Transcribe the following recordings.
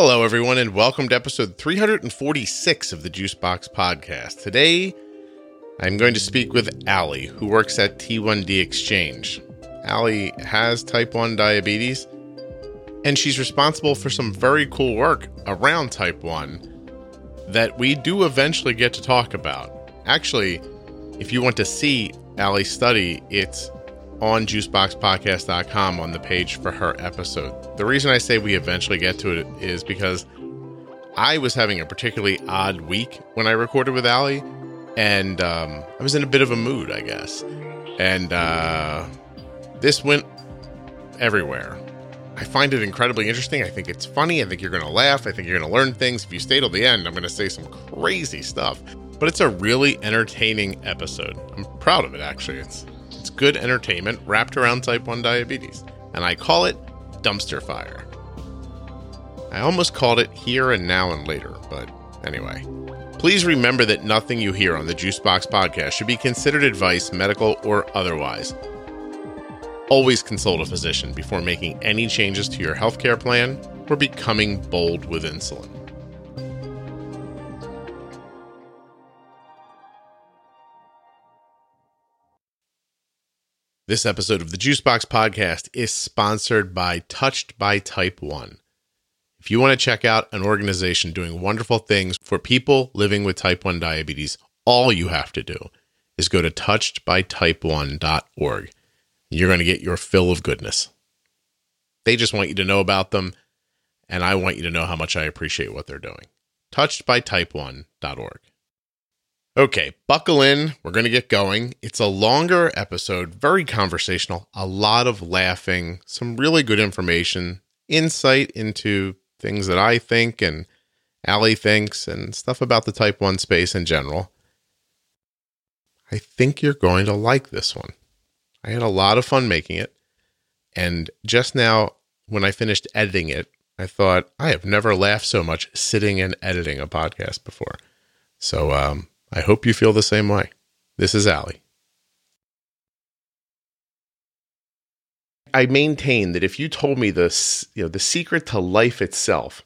Hello, everyone, and welcome to episode 346 of the Juicebox Podcast. Today, I'm going to speak with Allie, who works at T1D Exchange. Allie has type 1 diabetes, and she's responsible for some very cool work around type 1 that we do eventually get to talk about. Actually, if you want to see Allie's study, it's on juiceboxpodcast.com on the page for her episode. The reason I say we eventually get to it is because I was having a particularly odd week when I recorded with Allie, and um, I was in a bit of a mood, I guess. And uh, this went everywhere. I find it incredibly interesting. I think it's funny. I think you're going to laugh. I think you're going to learn things. If you stay till the end, I'm going to say some crazy stuff. But it's a really entertaining episode. I'm proud of it, actually. It's it's good entertainment wrapped around type 1 diabetes, and I call it dumpster fire. I almost called it here and now and later, but anyway. Please remember that nothing you hear on the Juicebox podcast should be considered advice, medical or otherwise. Always consult a physician before making any changes to your healthcare plan or becoming bold with insulin. This episode of the Juicebox Podcast is sponsored by Touched by Type 1. If you want to check out an organization doing wonderful things for people living with type 1 diabetes, all you have to do is go to touchedbytype1.org. You're going to get your fill of goodness. They just want you to know about them, and I want you to know how much I appreciate what they're doing. Touchedbytype1.org. Okay, buckle in. We're going to get going. It's a longer episode, very conversational, a lot of laughing, some really good information, insight into things that I think and Allie thinks, and stuff about the type 1 space in general. I think you're going to like this one. I had a lot of fun making it. And just now, when I finished editing it, I thought, I have never laughed so much sitting and editing a podcast before. So, um, I hope you feel the same way. This is Allie. I maintain that if you told me this, you know, the secret to life itself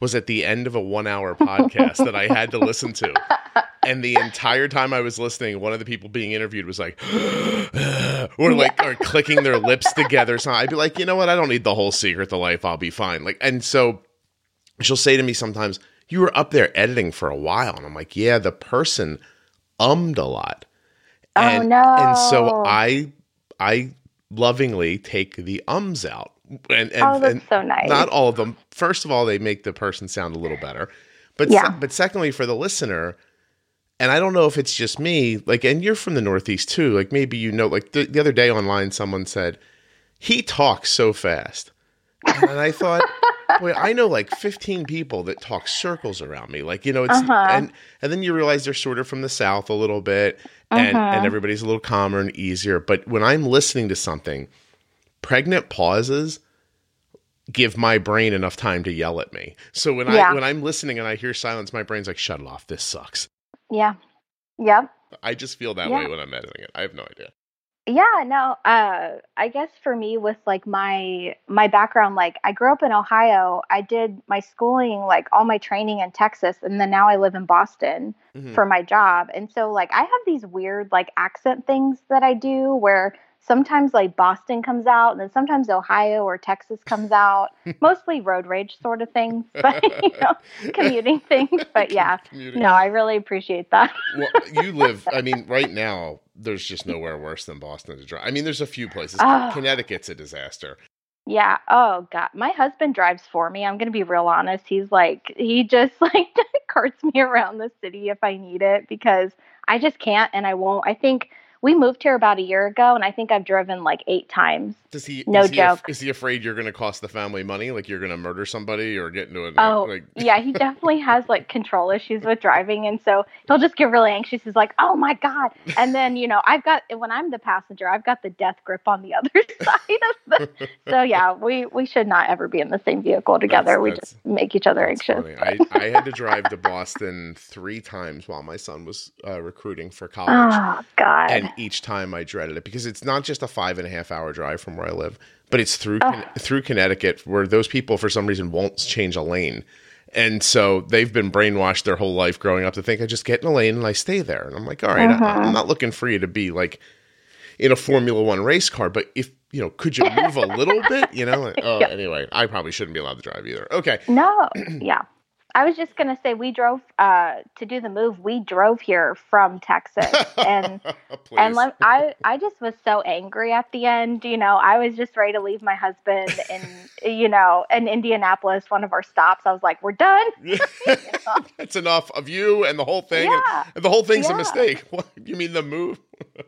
was at the end of a one hour podcast that I had to listen to. And the entire time I was listening, one of the people being interviewed was like, or like, yeah. or clicking their lips together. So I'd be like, you know what? I don't need the whole secret to life. I'll be fine. Like, and so she'll say to me sometimes, you were up there editing for a while. And I'm like, yeah, the person ummed a lot. Oh, and, oh no. And so I I lovingly take the ums out. And, and, oh, that's and so nice. Not all of them. First of all, they make the person sound a little better. But yeah. Se- but secondly, for the listener, and I don't know if it's just me, like, and you're from the Northeast too. Like maybe you know, like the, the other day online, someone said, he talks so fast. And I thought, boy, I know like 15 people that talk circles around me. Like, you know, it's Uh-huh. and and then you realize they're sort of from the south a little bit and Uh-huh. and everybody's a little calmer and easier. But when I'm listening to something, pregnant pauses give my brain enough time to yell at me. So when Yeah. I when I'm listening and I hear silence, my brain's like, shut it off. This sucks. Yeah. Yep. I just feel that Yeah. way when I'm editing it. I have no idea. Yeah, no. Uh I guess for me with like my my background like I grew up in Ohio. I did my schooling like all my training in Texas and then now I live in Boston Mhm. for my job. And so like I have these weird like accent things that I do where sometimes like Boston comes out and then sometimes Ohio or Texas comes out. Mostly road rage sort of things, but you know, commuting things. But yeah. Commuting. No, I really appreciate that. well, you live. I mean, right now, there's just nowhere worse than Boston to drive. I mean, there's a few places. Oh. Connecticut's a disaster. Yeah. Oh God. My husband drives for me. I'm gonna be real honest. He's like he just like carts me around the city if I need it because I just can't and I won't. I think we moved here about a year ago and I think I've driven like eight times. Does he? No is he joke. is he afraid you're going to cost the family money? Like you're going to murder somebody or get into a Oh like? yeah, he definitely has like control issues with driving, and so he'll just get really anxious. He's like, "Oh my god!" And then you know, I've got when I'm the passenger, I've got the death grip on the other side of the. So yeah, we we should not ever be in the same vehicle together. we that's- just make each other anxious. I, I had to drive to Boston three times while my son was uh, recruiting for college. Oh God. and each time I dreaded it because it's not just a five and a half hour drive from where I live, but it's through Oh. Through Connecticut where those people for some reason won't change a lane. And so they've been brainwashed their whole life growing up to think I just get in a lane and I stay there. And I'm like, all right, I, uh-huh. I'm not looking for you to be like in a Formula One race car, but if you know, could you move a little bit? You know. Oh, Yeah. anyway, I probably shouldn't be allowed to drive either. Okay. No, yeah. I was just gonna say we drove uh, to do the move. We drove here from Texas, and and I I just was so angry at the end. You know, I was just ready to leave my husband in you know in Indianapolis, one of our stops. I was like, we're done. That's enough of you and the whole thing. Yeah. and the whole thing's a mistake. What you mean the move?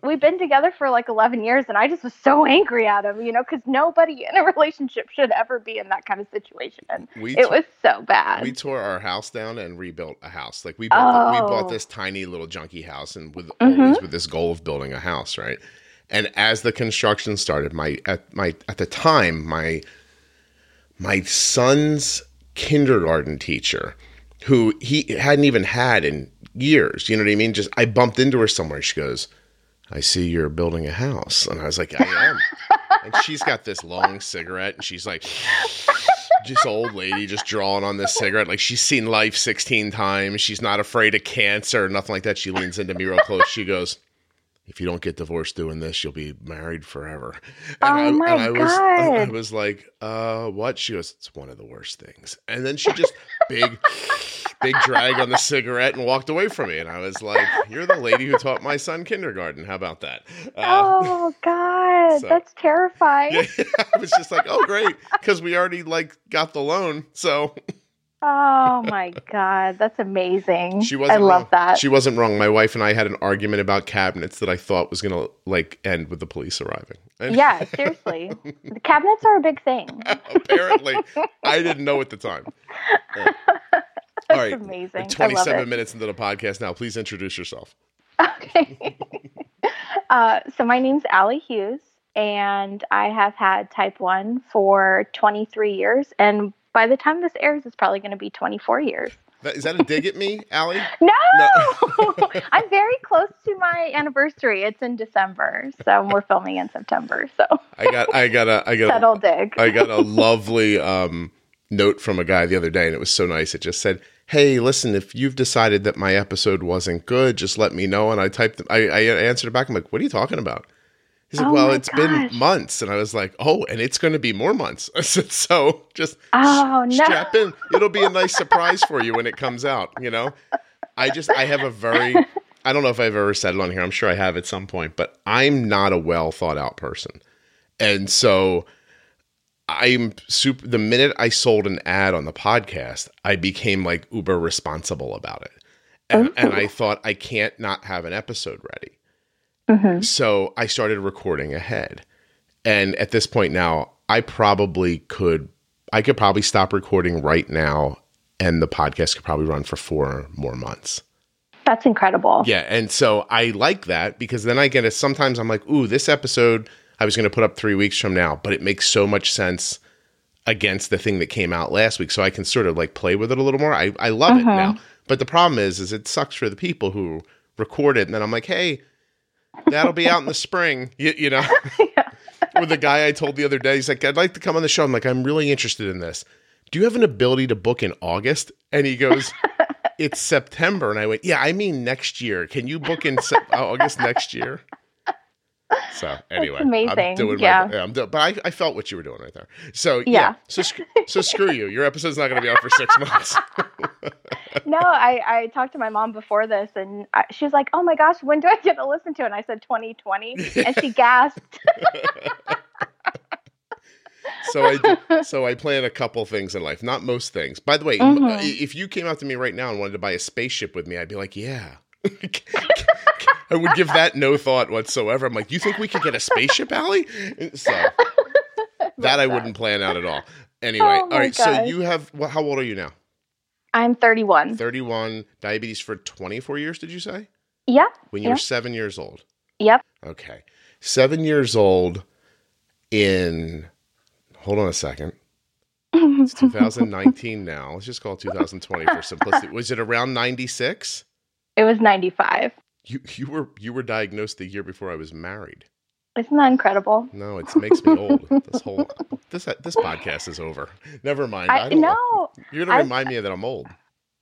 We've been together for like eleven years, and I just was so angry at him. You know, because nobody in a relationship should ever be in that kind of situation. We It t- was so bad. we tore our house down and rebuilt a house. Like we bought, we bought Oh. this tiny little junky house, and with Mhm. always with this goal of building a house, right? And as the construction started, my at my at the time my my son's kindergarten teacher, who he hadn't even had in years, you know what I mean? Just I bumped into her somewhere. She goes, "I see you're building a house," and I was like, "I am." and she's got this long cigarette, and she's like just old lady just drawing on this cigarette. Like she's seen life 16 times. She's not afraid of cancer or nothing like that. She leans into me real close. She goes if you don't get divorced doing this you'll be married forever. Oh my was I, I God. was like uh what? She goes it's one of the worst things. And then she just big big drag on the cigarette and walked away from me and i was like you're the lady who taught my son kindergarten how about that Uh, oh God, so- that's terrifying. yeah, I was just like, oh great, because we already like got the loan. So Oh my God, that's amazing. she wasn't. I love wrong. that. She wasn't wrong. My wife and I had an argument about cabinets that I thought was gonna like end with the police arriving. And yeah, seriously. the cabinets are a big thing. apparently, I didn't know at the time. Yeah. All right, amazing. we're I love 27 it. minutes into the podcast now. Please introduce yourself. Okay. uh, so my name's Allie Hughes, and I have had type 1 for 23 years. And by the time this airs, it's probably going to be 24 years. That, is that a dig at me, Allie? No! No. I'm very close to my anniversary. It's in December. So we're filming in September. So I got, I got a, I got a, dig. I got a lovely um, note from a guy the other day, and it was so nice. It just said, "Hey, listen, if you've decided that my episode wasn't good, just let me know." And I typed, I, I answered it back. I'm like, "What are you talking about?" He's like, Oh "Well, it's gosh. been months," and I was like, "Oh, and it's going to be more months." I said, "So just Oh, no. strap in. It'll be a nice surprise for you when it comes out." You know, I just, I have a very, I don't know if I've ever said it on here. I'm sure I have at some point, but I'm not a well thought out person, and so. I'm super. The minute I sold an ad on the podcast, I became like uber responsible about it, and, and I oh. thought I can't not have an episode ready. Mhm. So I started recording ahead, and at this point now, I probably could. I could probably stop recording right now, and the podcast could probably run for four more months. That's incredible. Yeah, and so I like that because then I get it. Sometimes I'm like, ooh, this episode I was going to put up three weeks from now, but it makes so much sense against the thing that came out last week, so I can sort of like play with it a little more. I I love it now, but the problem is, is it sucks for the people who record it, and then I'm like, hey, that'll be out in the spring, you, you know. With the guy I told the other day, he's like, I'd like to come on the show. I'm like, I'm really interested in this. Do you have an ability to book in August? And he goes, It's September. And I went, Yeah, I mean next year. Can you book in Sep- uh, August next year? So anyway, I'm doing Yeah. my, I'm do- but I, I felt what you were doing right there. So yeah, Yeah. so sc- so screw you. Your episode's not going to be out for six months. No, I, I talked to my mom before this, and I, she was like, "Oh my gosh, when do I get to listen to it?" And I said 2020, and she gasped. so I do, so I plan a couple things in life, not most things. By the way, m- Mhm. if you came out to me right now and wanted to buy a spaceship with me, I'd be like, yeah. I would give that no thought whatsoever. I'm like, you think we could get a spaceship, Allie? So that I wouldn't plan out at all. Anyway, Oh all right. So you have well, how old are you now? I'm 31. 31, diabetes for 24 years, did you say? Yeah. When you Yeah. were seven years old. Yep. Okay. Seven years old in, hold on a second. It's 2019 now. Let's just call it 2020 for simplicity. Was it around 96? It was 95. You you were you were diagnosed the year before I was married. Isn't that incredible? No, it makes me old. this whole this this podcast is over. Never mind. I, no, you're gonna remind me that I'm old.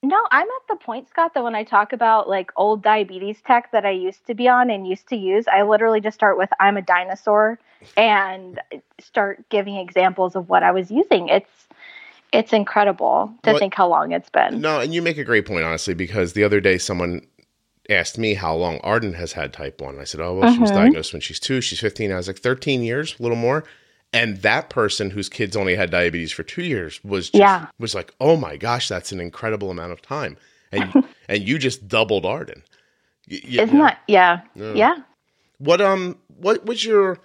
No, I'm at the point, Scott, that when I talk about like old diabetes tech that I used to be on and used to use, I literally just start with I'm a dinosaur and start giving examples of what I was using. It's it's incredible to well, think how long it's been. No, and you make a great point, honestly, because the other day someone asked me how long Arden has had type 1. I said, oh, well, mm-hmm. she was diagnosed when she's two. She's 15. I was like, 13 years, a little more. And that person whose kids only had diabetes for two years was just, yeah. was like, oh my gosh, that's an incredible amount of time. And and you just doubled Arden. Y- Isn't that yeah. yeah. Yeah. What um what was your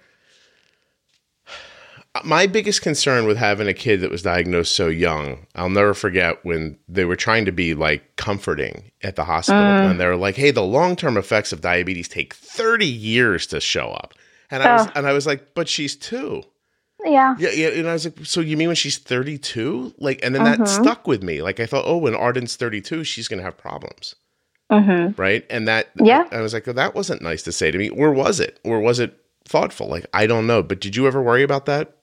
my biggest concern with having a kid that was diagnosed so young, I'll never forget when they were trying to be like comforting at the hospital mm. and they were like, "Hey, the long-term effects of diabetes take 30 years to show up." And I was and I was like, "But she's 2." Yeah. Yeah, yeah, and I was like, "So you mean when she's 32?" Like and then mm-hmm. that stuck with me. Like I thought, "Oh, when Arden's 32, she's going to have problems." Mm-hmm. Right? And that yeah. I was like, oh, "That wasn't nice to say to me." Or was it? Or was it thoughtful? Like I don't know, but did you ever worry about that?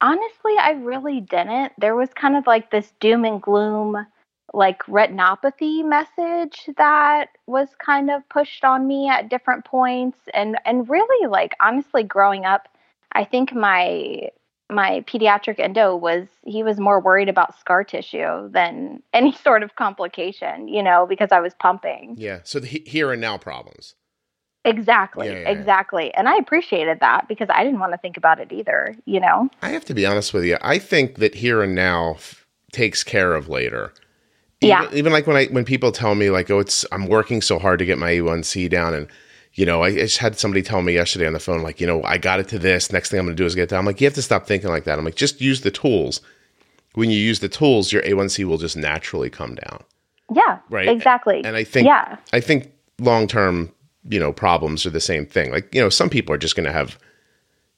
Honestly, I really didn't. There was kind of like this doom and gloom, like retinopathy message that was kind of pushed on me at different points. And and really like honestly growing up, I think my my pediatric endo was he was more worried about scar tissue than any sort of complication, you know, because I was pumping. Yeah. So the here and now problems. Exactly, yeah, yeah, exactly. And I appreciated that because I didn't want to think about it either, you know? I have to be honest with you. I think that here and now f- takes care of later. Even, yeah. Even like when I when people tell me like, oh, it's I'm working so hard to get my A1C down and you know, I just had somebody tell me yesterday on the phone, like, you know, I got it to this. Next thing I'm going to do is get down. I'm like, you have to stop thinking like that. I'm like, just use the tools. When you use the tools, your A1C will just naturally come down. Yeah. Right. Exactly. And I think, yeah. I think long term, you know problems are the same thing. Like you know some people are just going to have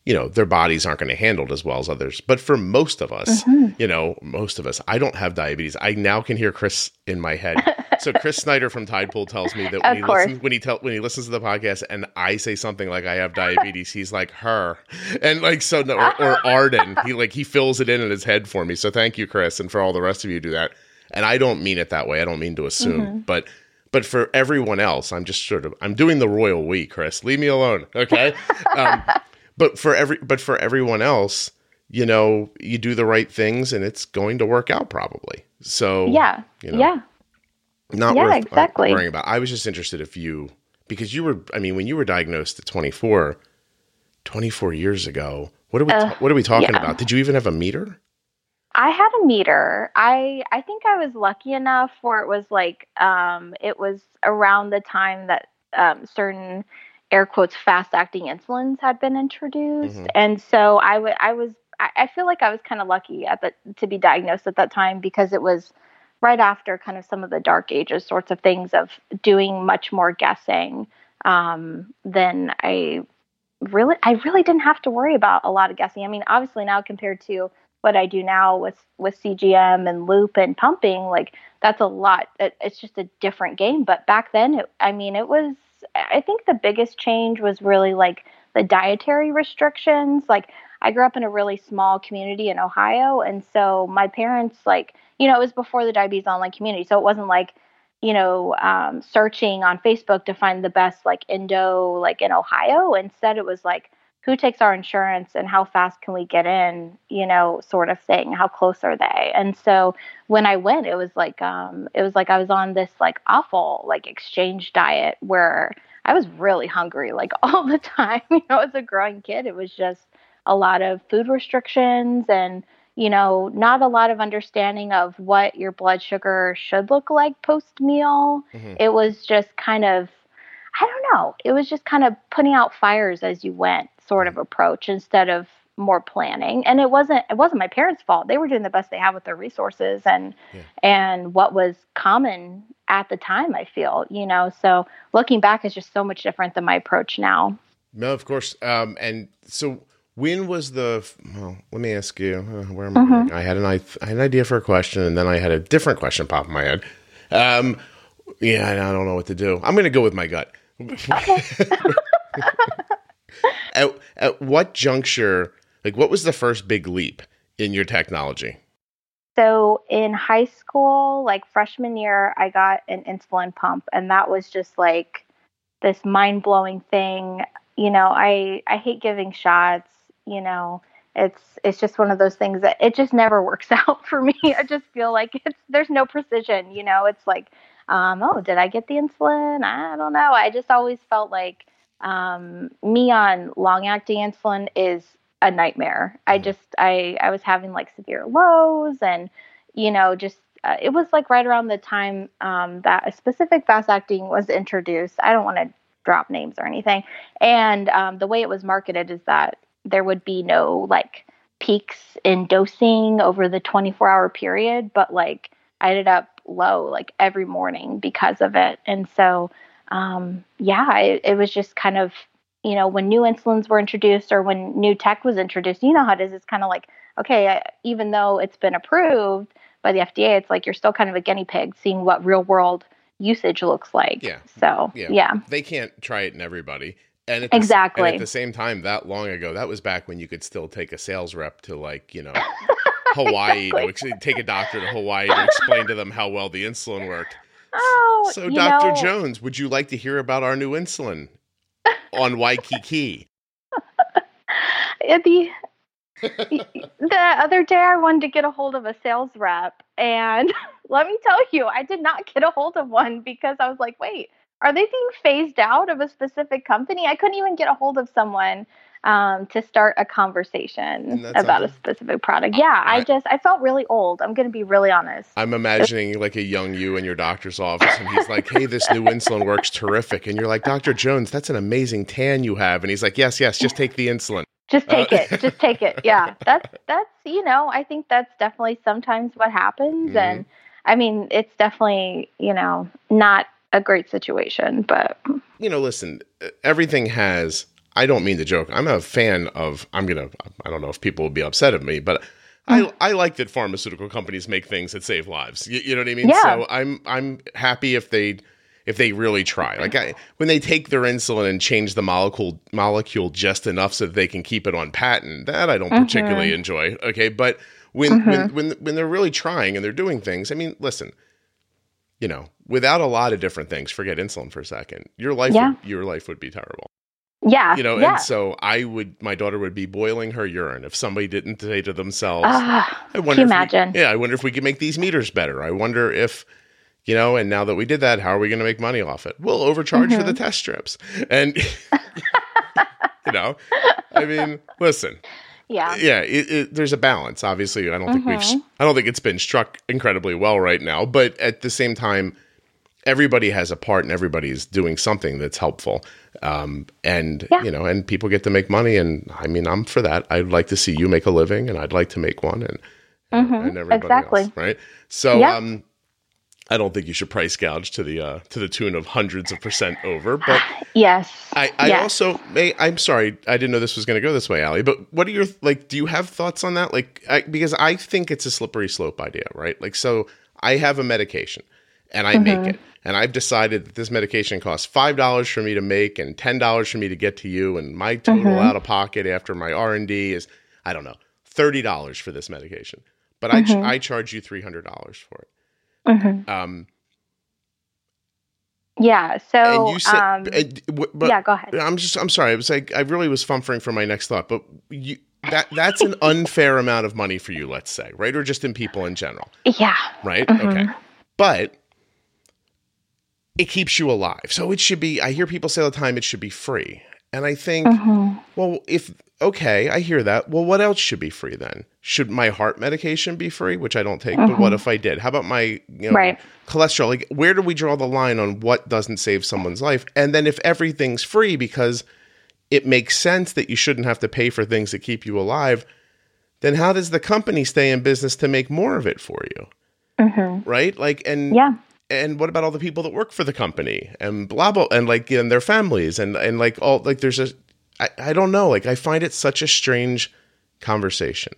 you know their bodies aren't going to handle it as well as others. But for most of us mm-hmm. you know most of us i don't have diabetes. I now can hear chris in my head. So chris snider from tidepool tells me that when he listens when he tell when he listens to the podcast and i say something like i have diabetes he's like her. And like so no, or, or arden. He like he fills it in in his head for me. So thank you chris and for all the rest of you do that. And i don't mean it that way. I don't mean to assume. Mm-hmm. but but for everyone else, I'm just sort of I'm doing the royal we, Chris. Leave me alone, okay? um, but for every but for everyone else, you know, you do the right things, and it's going to work out probably. So yeah, you know, yeah, not yeah, worth exactly. worrying about. I was just interested if you because you were I mean when you were diagnosed at 24, 24 years ago. What are we uh, what are we talking yeah. about? Did you even have a meter? I had a meter. I I think I was lucky enough where it was like um it was around the time that um certain air quotes fast acting insulins had been introduced. Mm-hmm. And so I would I was I, I feel like I was kind of lucky at the to be diagnosed at that time because it was right after kind of some of the dark ages sorts of things of doing much more guessing um, then I really I really didn't have to worry about a lot of guessing. I mean, obviously now compared to what I do now with with CGM and loop and pumping, like that's a lot. It, it's just a different game. But back then, it, I mean, it was. I think the biggest change was really like the dietary restrictions. Like I grew up in a really small community in Ohio, and so my parents, like, you know, it was before the diabetes online community, so it wasn't like you know, um, searching on Facebook to find the best like endo like in Ohio. Instead, it was like who takes our insurance and how fast can we get in, you know, sort of thing. How close are they? And so when I went, it was like um it was like I was on this like awful like exchange diet where I was really hungry like all the time. You know, as a growing kid, it was just a lot of food restrictions and you know, not a lot of understanding of what your blood sugar should look like post meal. Mm-hmm. It was just kind of I don't know. It was just kind of putting out fires as you went sort of approach instead of more planning and it wasn't it wasn't my parents fault they were doing the best they had with their resources and yeah. and what was common at the time i feel you know so looking back is just so much different than my approach now no of course um and so when was the well let me ask you uh, where am mm-hmm. i i had an I, I had an idea for a question and then i had a different question pop in my head um Yeah, I don't know what to do. I'm going to go with my gut. at, at what juncture, like, what was the first big leap in your technology? So in high school, like freshman year, I got an insulin pump, and that was just like this mind blowing thing. You know, I I hate giving shots. You know, it's it's just one of those things that it just never works out for me. I just feel like it's there's no precision. You know, it's like, um, oh, did I get the insulin? I don't know. I just always felt like um, me on long acting insulin is a nightmare. I mm. just I I was having like severe lows and you know just uh, it was like right around the time um, that a specific fast acting was introduced. I don't want to drop names or anything. And um, the way it was marketed is that there would be no like peaks in dosing over the 24 hour period, but like I ended up low like every morning because of it. And so, um, yeah, it, it was just kind of you know, when new insulins were introduced or when new tech was introduced, you know how it is. It's kind of like, okay, even though it's been approved by the FDA, it's like you're still kind of a guinea pig seeing what real world usage looks like. Yeah. So, yeah. yeah. They can't try it in everybody. And at, the, exactly. and at the same time, that long ago, that was back when you could still take a sales rep to like, you know, Hawaii, exactly. to take a doctor to Hawaii to explain to them how well the insulin worked. Oh, so, Dr. Know, Jones, would you like to hear about our new insulin? on Waikiki. the the other day I wanted to get a hold of a sales rep and let me tell you, I did not get a hold of one because I was like, wait, are they being phased out of a specific company? I couldn't even get a hold of someone um, to start a conversation about a specific product. Yeah, I, I, just I felt really old. I'm going to be really honest. I'm imagining like a young you in your doctor's office, and he's like, "Hey, this new insulin works terrific," and you're like, "Doctor Jones, that's an amazing tan you have," and he's like, "Yes, yes, just take the insulin." Just take uh, it. Just take it. Yeah, that's that's you know I think that's definitely sometimes what happens, mm-hmm. and I mean it's definitely you know not a great situation, but you know, listen, everything has I don't mean to joke. I'm a fan of. I'm gonna. I don't know if people will be upset at me, but I mm. I like that pharmaceutical companies make things that save lives. You, you know what I mean? Yeah. So I'm I'm happy if they if they really try. Like I, when they take their insulin and change the molecule molecule just enough so that they can keep it on patent, that I don't mm-hmm. particularly enjoy. Okay, but when mm-hmm. when when when they're really trying and they're doing things, I mean, listen, you know, without a lot of different things, forget insulin for a second. Your life yeah. would, your life would be terrible. Yeah. You know, yeah. and so I would, my daughter would be boiling her urine if somebody didn't say to themselves, uh, I wonder, imagine? We, yeah, I wonder if we can make these meters better. I wonder if, you know, and now that we did that, how are we going to make money off it? We'll overcharge mm-hmm. for the mm-hmm. test strips. And, you know, I mean, listen. Yeah. Yeah. It, it, there's a balance. Obviously, I don't think mm-hmm. we've, I don't think it's been struck incredibly well right now, but at the same time, everybody has a part and everybody's doing something that's helpful. Um, and yeah. you know, and people get to make money. And I mean, I'm for that. I'd like to see you make a living, and I'd like to make one, and mm-hmm. and everybody exactly. else, right? So, yeah. um, I don't think you should price gouge to the uh, to the tune of hundreds of percent over. But yes, I, I yes. also may. I'm sorry, I didn't know this was going to go this way, Allie. But what are your like? Do you have thoughts on that? Like, I, because I think it's a slippery slope idea, right? Like, so I have a medication and I mm-hmm. make it. And I've decided that this medication costs five dollars for me to make and ten dollars for me to get to you, and my total mm-hmm. out of pocket after my R and D is I don't know thirty dollars for this medication, but mm-hmm. I ch- mm-hmm. I charge you three hundred dollars for it. Mm-hmm. Um, yeah. So, said, um, but, yeah, go ahead. I'm just, I'm sorry. I was like, I really was fumfering for my next thought, but you, that, that's an unfair amount of money for you, let's say, right? Or just in people in general. Yeah. Right. Mm-hmm. Okay. But it keeps you alive. So it should be, I hear people say all the time, it should be free. And I think, mm-hmm. well, if, okay, I hear that. Well, what else should be free then? Should my heart medication be free, which I don't take, mm-hmm. but what mm-hmm. if I did? How about my you know, right. cholesterol? Like, where do we draw the line on what doesn't save someone's life? And then if everything's free because it makes sense that you shouldn't have to pay for things that keep you alive, then how does the company stay in business to make more of it for you? Mm-hmm. Right? Like, and yeah and what about all the people that work for the company and blah blah and like and their families and and like all like there's a I, I don't know like I find it such a strange conversation.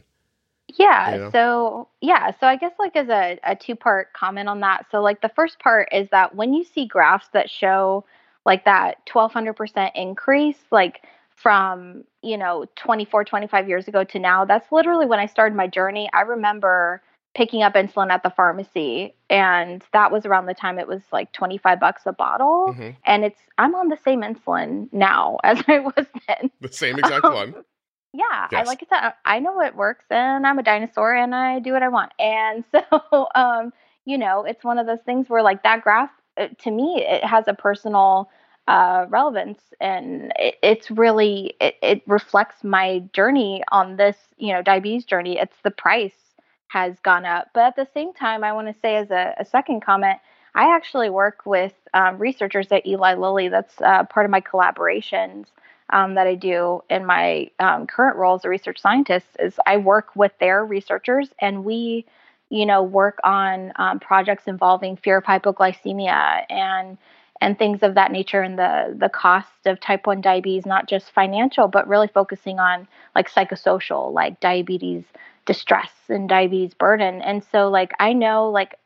Yeah. You know? So, yeah. So, I guess like as a, a two part comment on that. So, like the first part is that when you see graphs that show like that 1200% increase, like from, you know, 24, 25 years ago to now, that's literally when I started my journey. I remember picking up insulin at the pharmacy and that was around the time it was like 25 bucks a bottle Mhm. and it's i'm on the same insulin now as i was then The same exact Um, one. yeah, I like I said, I know it works, and I'm a dinosaur, and I do what I want. And so, um, you know, it's one of those things where, like, that graph uh, to me, it has a personal uh, relevance, and it, it's really it, it reflects my journey on this, you know, diabetes journey. It's the price has gone up, but at the same time, I want to say as a, a second comment. I actually work with um, researchers at Eli Lilly. That's uh, part of my collaborations um, that I do in my um, current role as a research scientist is I work with their researchers and we, you know, work on um, projects involving fear of hypoglycemia and and things of that nature and the the cost of type 1 diabetes not just financial but really focusing on like psychosocial like diabetes distress and diabetes burden. And so like I know like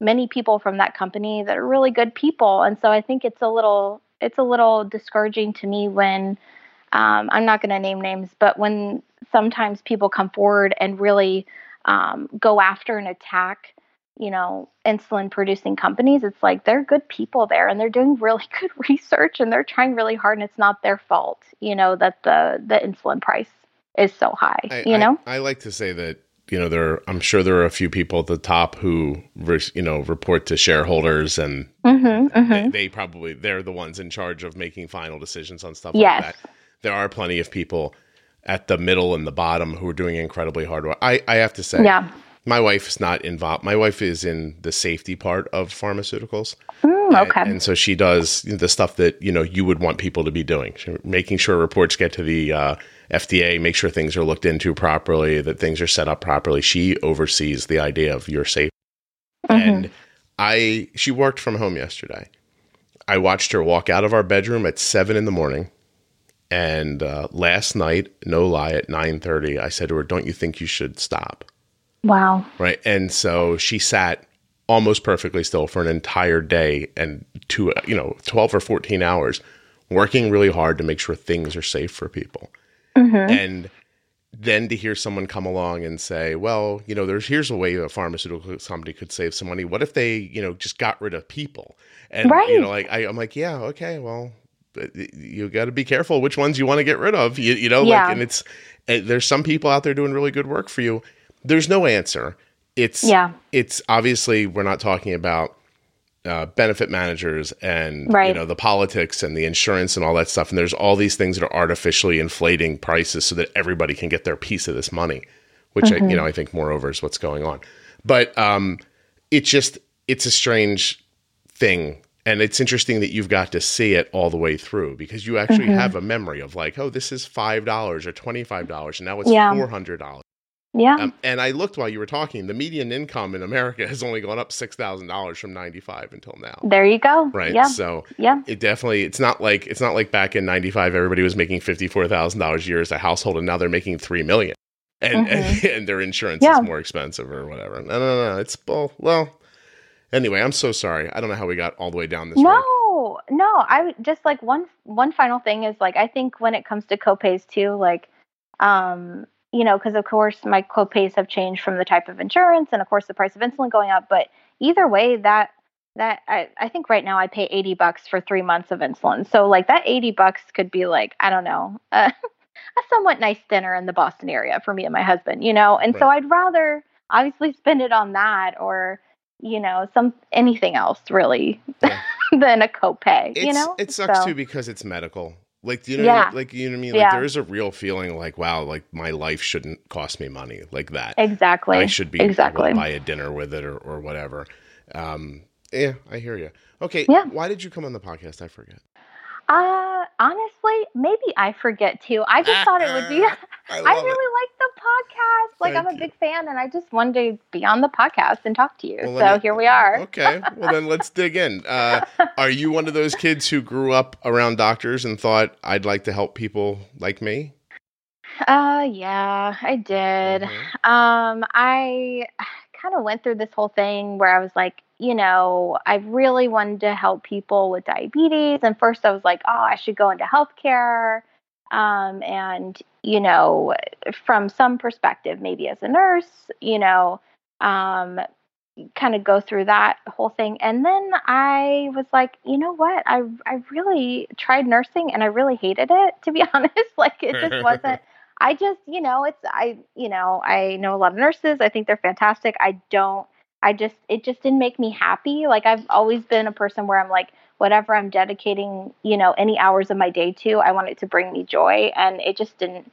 many people from that company that are really good people. And so I think it's a little it's a little discouraging to me when um, I'm not going to name names, but when sometimes people come forward and really um, go after and attack, you know, insulin producing companies, it's like they're good people there and they're doing really good research and they're trying really hard and it's not their fault, you know, that the the insulin price is so high, I, you know? I, like to say that you know there. Are, I'm sure there are a few people at the top who you know report to shareholders, and Mm-hmm, mm-hmm. they, they probably they're the ones in charge of making final decisions on stuff Yes. like that. There are plenty of people at the middle and the bottom who are doing incredibly hard work. I I have to say, Yeah. my wife is not involved. My wife is in the safety part of pharmaceuticals. Mm, And- okay. And, so she does the stuff that you know you would want people to be doing, She- making sure reports get to the uh, FDA, make sure things are looked into properly, that things are set up properly. She oversees the idea of your safety. Mhm. And I, she worked from home yesterday. I watched her walk out of our bedroom at seven in the morning. And uh, last night, no lie, at nine thirty, I said to her, "Don't you think you should stop?" wow. right? And so she sat almost perfectly still for an entire day and two, you know, 12 or 14 hours working really hard to make sure things are safe for people. Mm-hmm. And then to hear someone come along and say, well, you know, there's here's a way a pharmaceutical company could save some money. What if they, you know, just got rid of people? And right. you know, like I, I'm like, yeah, okay, well, you got to be careful which ones you want to get rid of. You, you know, Yeah. like, and it's and there's some people out there doing really good work for you. There's no answer. It's Yeah. it's obviously we're not talking about uh, benefit managers and right. you know the politics and the insurance and all that stuff. And there's all these things that are artificially inflating prices so that everybody can get their piece of this money, which I, you know I think moreover is what's going on. But um, it's just it's a strange thing. And it's interesting that you've got to see it all the way through because you actually have a memory of like, oh, this is five dollars or twenty five dollars, and now it's Yeah. four hundred dollars. Yeah. Um, and I looked while you were talking. The median income in America has only gone up six thousand dollars from ninety five until now. there you go. Right. Yeah. So Yeah. it definitely it's not like it's not like back in ninety five everybody was making fifty four thousand dollars a year as a household, and now they're making three million, and and, and their insurance Mm-hmm. Yeah. is more expensive or whatever. No, no, no. It's well, well. Anyway, I'm so sorry. I don't know how we got all the way down this road. No, no. I just like one one final thing is like I think when it comes to copays too, like um, you know, because of course my copays have changed from the type of insurance and of course the price of insulin going up. But either way, that that I, I think right now I pay eighty bucks for three months of insulin. So like that eighty bucks could be like I don't know. Uh, a somewhat nice dinner in the Boston area for me and my husband, you know. And so I'd rather obviously spend it on that or you know some anything else really Yeah. than a copay. It's, you know, it sucks So- too because it's medical. Like do you know, Yeah. like you know what I mean. Like Yeah. there is a real feeling like, wow, like my life shouldn't cost me money like that. Exactly. I should be able exactly. to buy a dinner with it or, or whatever. Um, yeah, I hear you. Okay, Yeah. why did you come on the podcast? I forget. Uh, honestly, maybe I forget too. I just thought it would be. I I really like the podcast. Like I'm a big fan, and I just wanted to be on the podcast and talk to you. Well, so me- here we are. Okay, well then let's dig in. Uh, are you one of those kids who grew up around doctors and thought I'd like to help people like me? Uh, yeah, I did. Mhm. Um, I kind of went through this whole thing where I was like, you know, I really wanted to help people with diabetes. And first I was like, oh, I should go into healthcare. Um, and, you know, from some perspective, maybe as a nurse, you know, um, kind of go through that whole thing. And then I was like, you know what? I I really tried nursing and I really hated it, to be honest. like it just wasn't I just, you know, it's I, you know, I know a lot of nurses. I think they're fantastic. I don't I just it just didn't make me happy. Like I've always been a person where I'm like whatever I'm dedicating, you know, any hours of my day to, I want it to bring me joy and it just didn't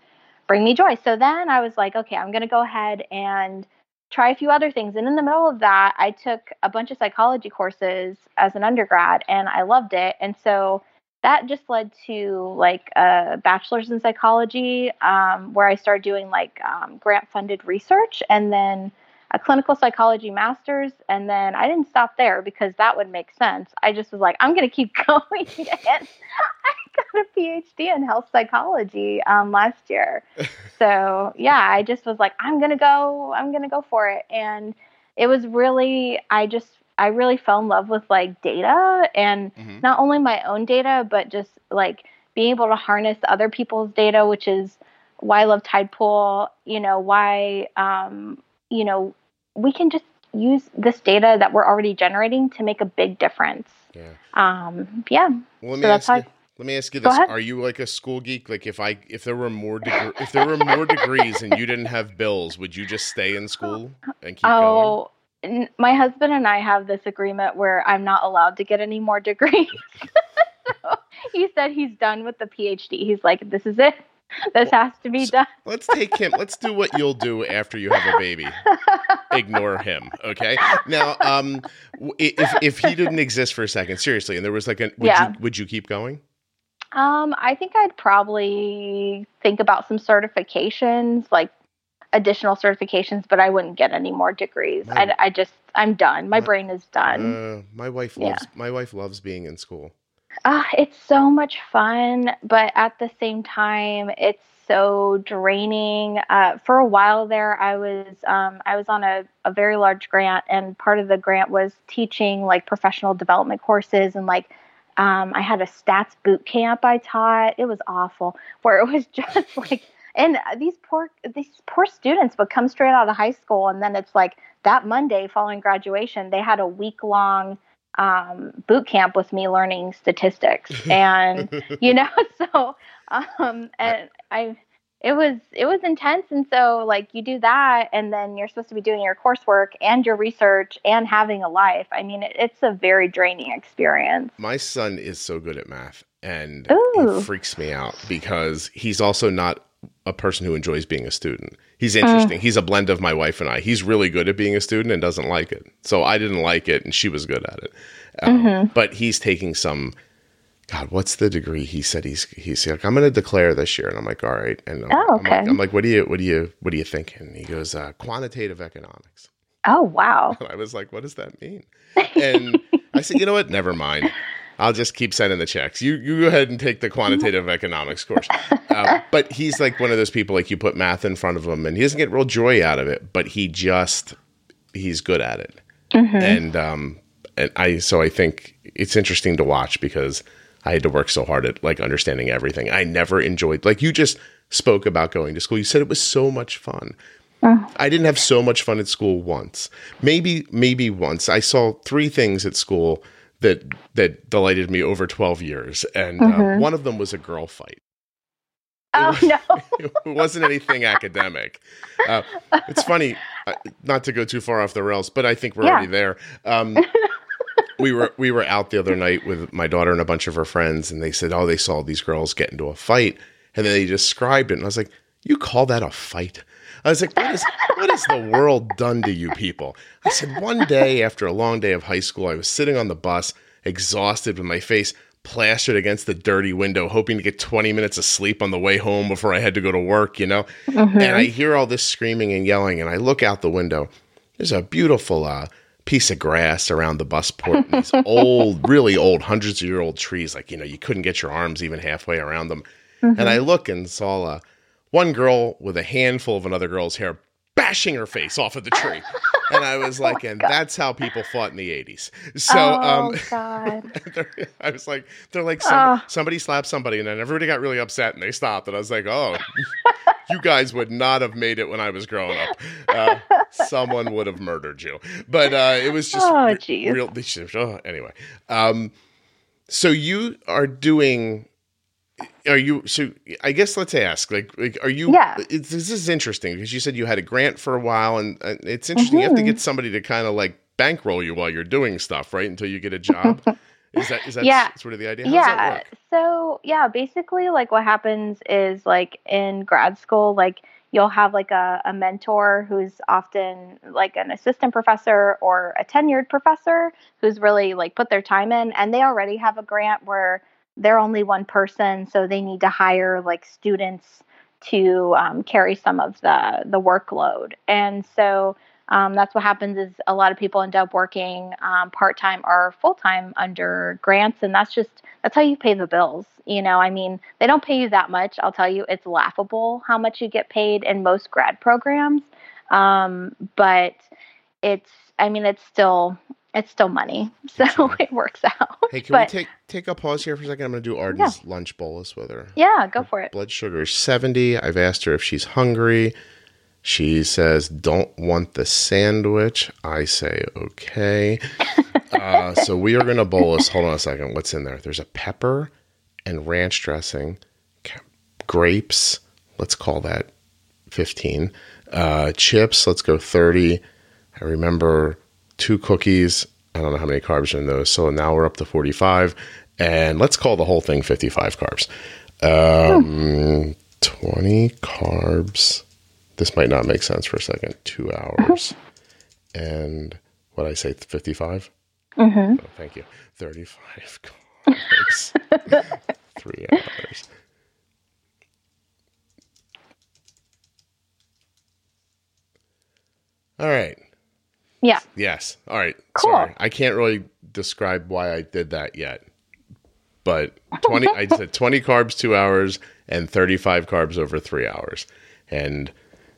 bring me joy. So then I was like, okay, I'm going to go ahead and try a few other things. And in the middle of that, I took a bunch of psychology courses as an undergrad and I loved it. And so that just led to like a bachelor's in psychology um, where I started doing like um, grant funded research and then a clinical psychology master's. And then I didn't stop there because that would make sense. I just was like, I'm going to keep going. and I got a PhD in health psychology um, last year. so yeah, I just was like, I'm going to go, I'm going to go for it. And it was really, I just, I really fell in love with like data and Mhm. not only my own data, but just like being able to harness other people's data, which is why I love Tidepool, you know, why, um, you know, we can just use this data that we're already generating to make a big difference. Yeah. Um, yeah. Well, let me So that's ask you. how- Let me ask you this. Are you like a school geek? Like, if I if there were more degre- if there were more degrees and you didn't have bills, would you just stay in school and keep going? Oh, n- my husband and I have this agreement where I'm not allowed to get any more degrees. so he said he's done with the PhD. He's like, this is it. This has to be done. Let's take him. Let's do what you'll do after you have a baby. Ignore him, okay? Now, um, if if he didn't exist for a second, seriously, and there was like a, would Yeah. you would you keep going? Um, I think I'd probably think about some certifications, like additional certifications, but I wouldn't get any more degrees. My- I, I just, I'm done. My My- brain is done. Uh, my wife Yeah. loves my wife loves being in school. Ah, it's so much fun, but at the same time, it's so draining. Uh, for a while there, I was um, I was on a, a very large grant, and part of the grant was teaching like professional development courses, and like um, I had a stats boot camp I taught. It was awful, where it was just like, and these poor these poor students would come straight out of high school, and then it's like that Monday following graduation, they had a week long um, boot camp with me learning statistics. And you know so um and i it was it was intense. And so like you do that and then you're supposed to be doing your coursework and your research and having a life. I mean it, it's a very draining experience. My son is so good at math, and Ooh. it freaks me out because he's also not a person who enjoys being a student. He's interesting. He's a blend of my wife and I. He's really good at being a student and doesn't like it. So I didn't like it, and she was good at it. Um, Mhm. But he's taking some. God, what's the degree? He said he's he's like I'm going to declare this year, and I'm like, all right. And I'm, Oh, I'm like, okay. I'm like, what do you what do you what do you think? And he goes, uh, quantitative economics. oh wow And I was like, what does that mean? And I said, you know what? Never mind. I'll just keep sending the checks. You you go ahead and take the quantitative economics course. Uh, but he's like one of those people like you put math in front of him and he doesn't get real joy out of it, but he just he's good at it. And um and I so I think it's interesting to watch because I had to work so hard at like understanding everything. I never enjoyed like you just spoke about going to school. You said it was so much fun. I didn't have so much fun at school once. Maybe maybe once. I saw three things at school that that delighted me over 12 years and uh, Mhm. one of them was a girl fight. Oh no It wasn't anything academic. Uh, it's funny, uh, not to go too far off the rails, but I think we're Yeah. already there. Um, we were we were out the other night with my daughter and a bunch of her friends, and they said, "Oh, they saw these girls get into a fight," and then they described it, and I was like, "You call that a fight?" I was like, "What is what has the world done to you people?" I said, "One day after a long day of high school, I was sitting on the bus, exhausted, with my face." Plastered against the dirty window, hoping to get 20 minutes of sleep on the way home before I had to go to work, you know? And I hear all this screaming and yelling, and I look out the window. There's a beautiful uh, piece of grass around the bus port. And these old, really old, hundreds of year old trees. Like, you know, you couldn't get your arms even halfway around them. And I look and saw uh, one girl with a handful of another girl's hair bashing her face off of the tree. And I was like, and that's how people fought in the 80s. So, oh, um, God. I was like, they're like, some, Oh. somebody slapped somebody, and then everybody got really upset and they stopped. And I was like, oh, you guys would not have made it when I was growing up. Uh, someone would have murdered you. But uh, it was just Oh, re- real. oh, anyway, um, so you are doing. Are you so? I guess let's ask. Like, like are you? Yeah. It's, this is interesting because you said you had a grant for a while, and it's interesting. You have to Mhm. get somebody to kind of like bankroll you while you're doing stuff, right? Until you get a job. is that is that Yeah. sort of the idea? How yeah. So yeah, basically like what happens is like in grad school, like you'll have like a, a mentor who's often like an assistant professor or a tenured professor who's really like put their time in and they already have a grant where they're only one person, so they need to hire like students to um, carry some of the the workload. And so um, that's what happens is a lot of people end up working um, part time or full time under grants, and that's just that's how you pay the bills. You know, I mean, they don't pay you that much. I'll tell you, it's laughable how much you get paid in most grad programs, um, but it's I mean, it's still it's still money, so Sure. it works out. Hey, can but we take take a pause here for a second? I'm going to do Arden's lunch bolus with her. yeah, go for it. Blood sugar is 70. I've asked her if she's hungry. She says, don't want the sandwich. I say, okay. uh, so we are going to bolus. Hold on a second. What's in there? There's a pepper and ranch dressing, grapes. Let's call that 15. Uh, chips. Let's go 30. I remember two cookies. I don't know how many carbs are in those. So now we're up to 45. And let's call the whole thing 55 carbs. Um, 20 carbs. This might not make sense for a second. Two hours. and what I say, 55? hmm Oh, thank you. 35 carbs. Three hours. All right. Yeah. Yes. All right. Cool. Sorry. I can't really describe why I did that yet. But 20 I said 20 carbs 2 hours and 35 carbs over 3 hours. And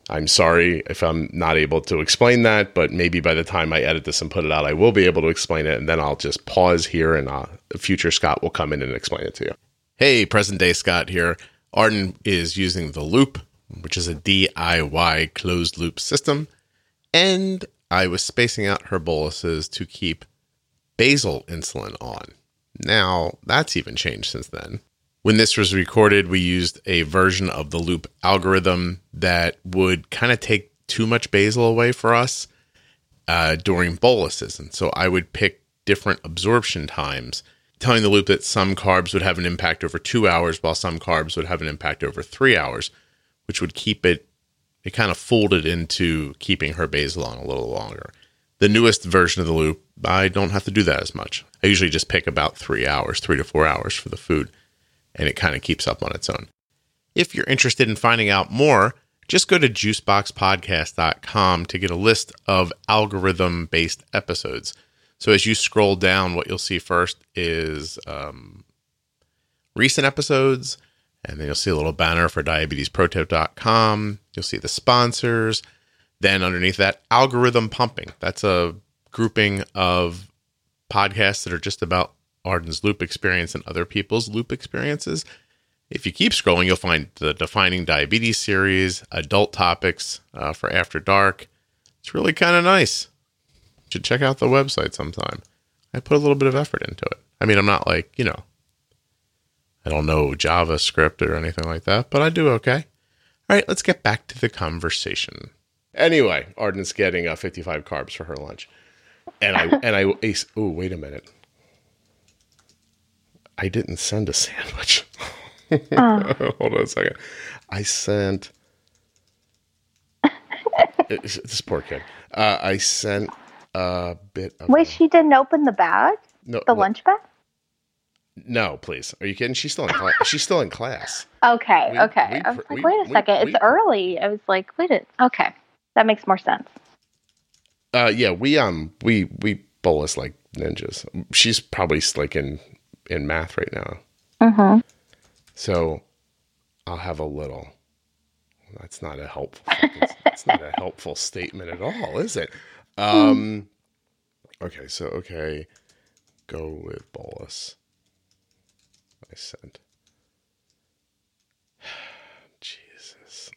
I'm sorry if I'm not able to explain that, but maybe by the time I edit this and put it out I will be able to explain it and then I'll just pause here and uh, future Scott will come in and explain it to you. Hey, present day Scott here. Arden is using the Loop, which is a DIY closed loop system and I was spacing out her boluses to keep basal insulin on. Now, that's even changed since then. When this was recorded, we used a version of the loop algorithm that would kind of take too much basal away for us uh, during boluses. And so I would pick different absorption times, telling the loop that some carbs would have an impact over two hours, while some carbs would have an impact over three hours, which would keep it it kind of folded into keeping her basal on a little longer. The newest version of the loop, I don't have to do that as much. I usually just pick about three hours, three to four hours for the food, and it kind of keeps up on its own. If you're interested in finding out more, just go to juiceboxpodcast.com to get a list of algorithm based episodes. So as you scroll down, what you'll see first is um, recent episodes, and then you'll see a little banner for diabetesprotip.com. You'll see the sponsors. Then underneath that, algorithm pumping. That's a grouping of podcasts that are just about Arden's loop experience and other people's loop experiences. If you keep scrolling, you'll find the Defining Diabetes series, adult topics uh, for After Dark. It's really kind of nice. You should check out the website sometime. I put a little bit of effort into it. I mean, I'm not like, you know, I don't know JavaScript or anything like that, but I do okay. All right, let's get back to the conversation. Anyway, Arden's getting uh, 55 carbs for her lunch, and I and I oh wait a minute, I didn't send a sandwich. Oh. Hold on a second, I sent this poor kid. Uh, I sent a bit of Wait, she didn't open the bag, no, the lunch bag. No, please. Are you kidding? She's still in class. She's still in class. Okay, We- okay. we I was like, we- wait a second, it's early. I was like, wait a okay, that makes more sense. Uh, yeah, we um we we bolus like ninjas. She's probably like in in math right now. Mm-hmm. So I'll have a little. that's not a helpful. It's not a helpful statement at all, is it? Um. Okay, so okay, go with bolus. I said. Jesus.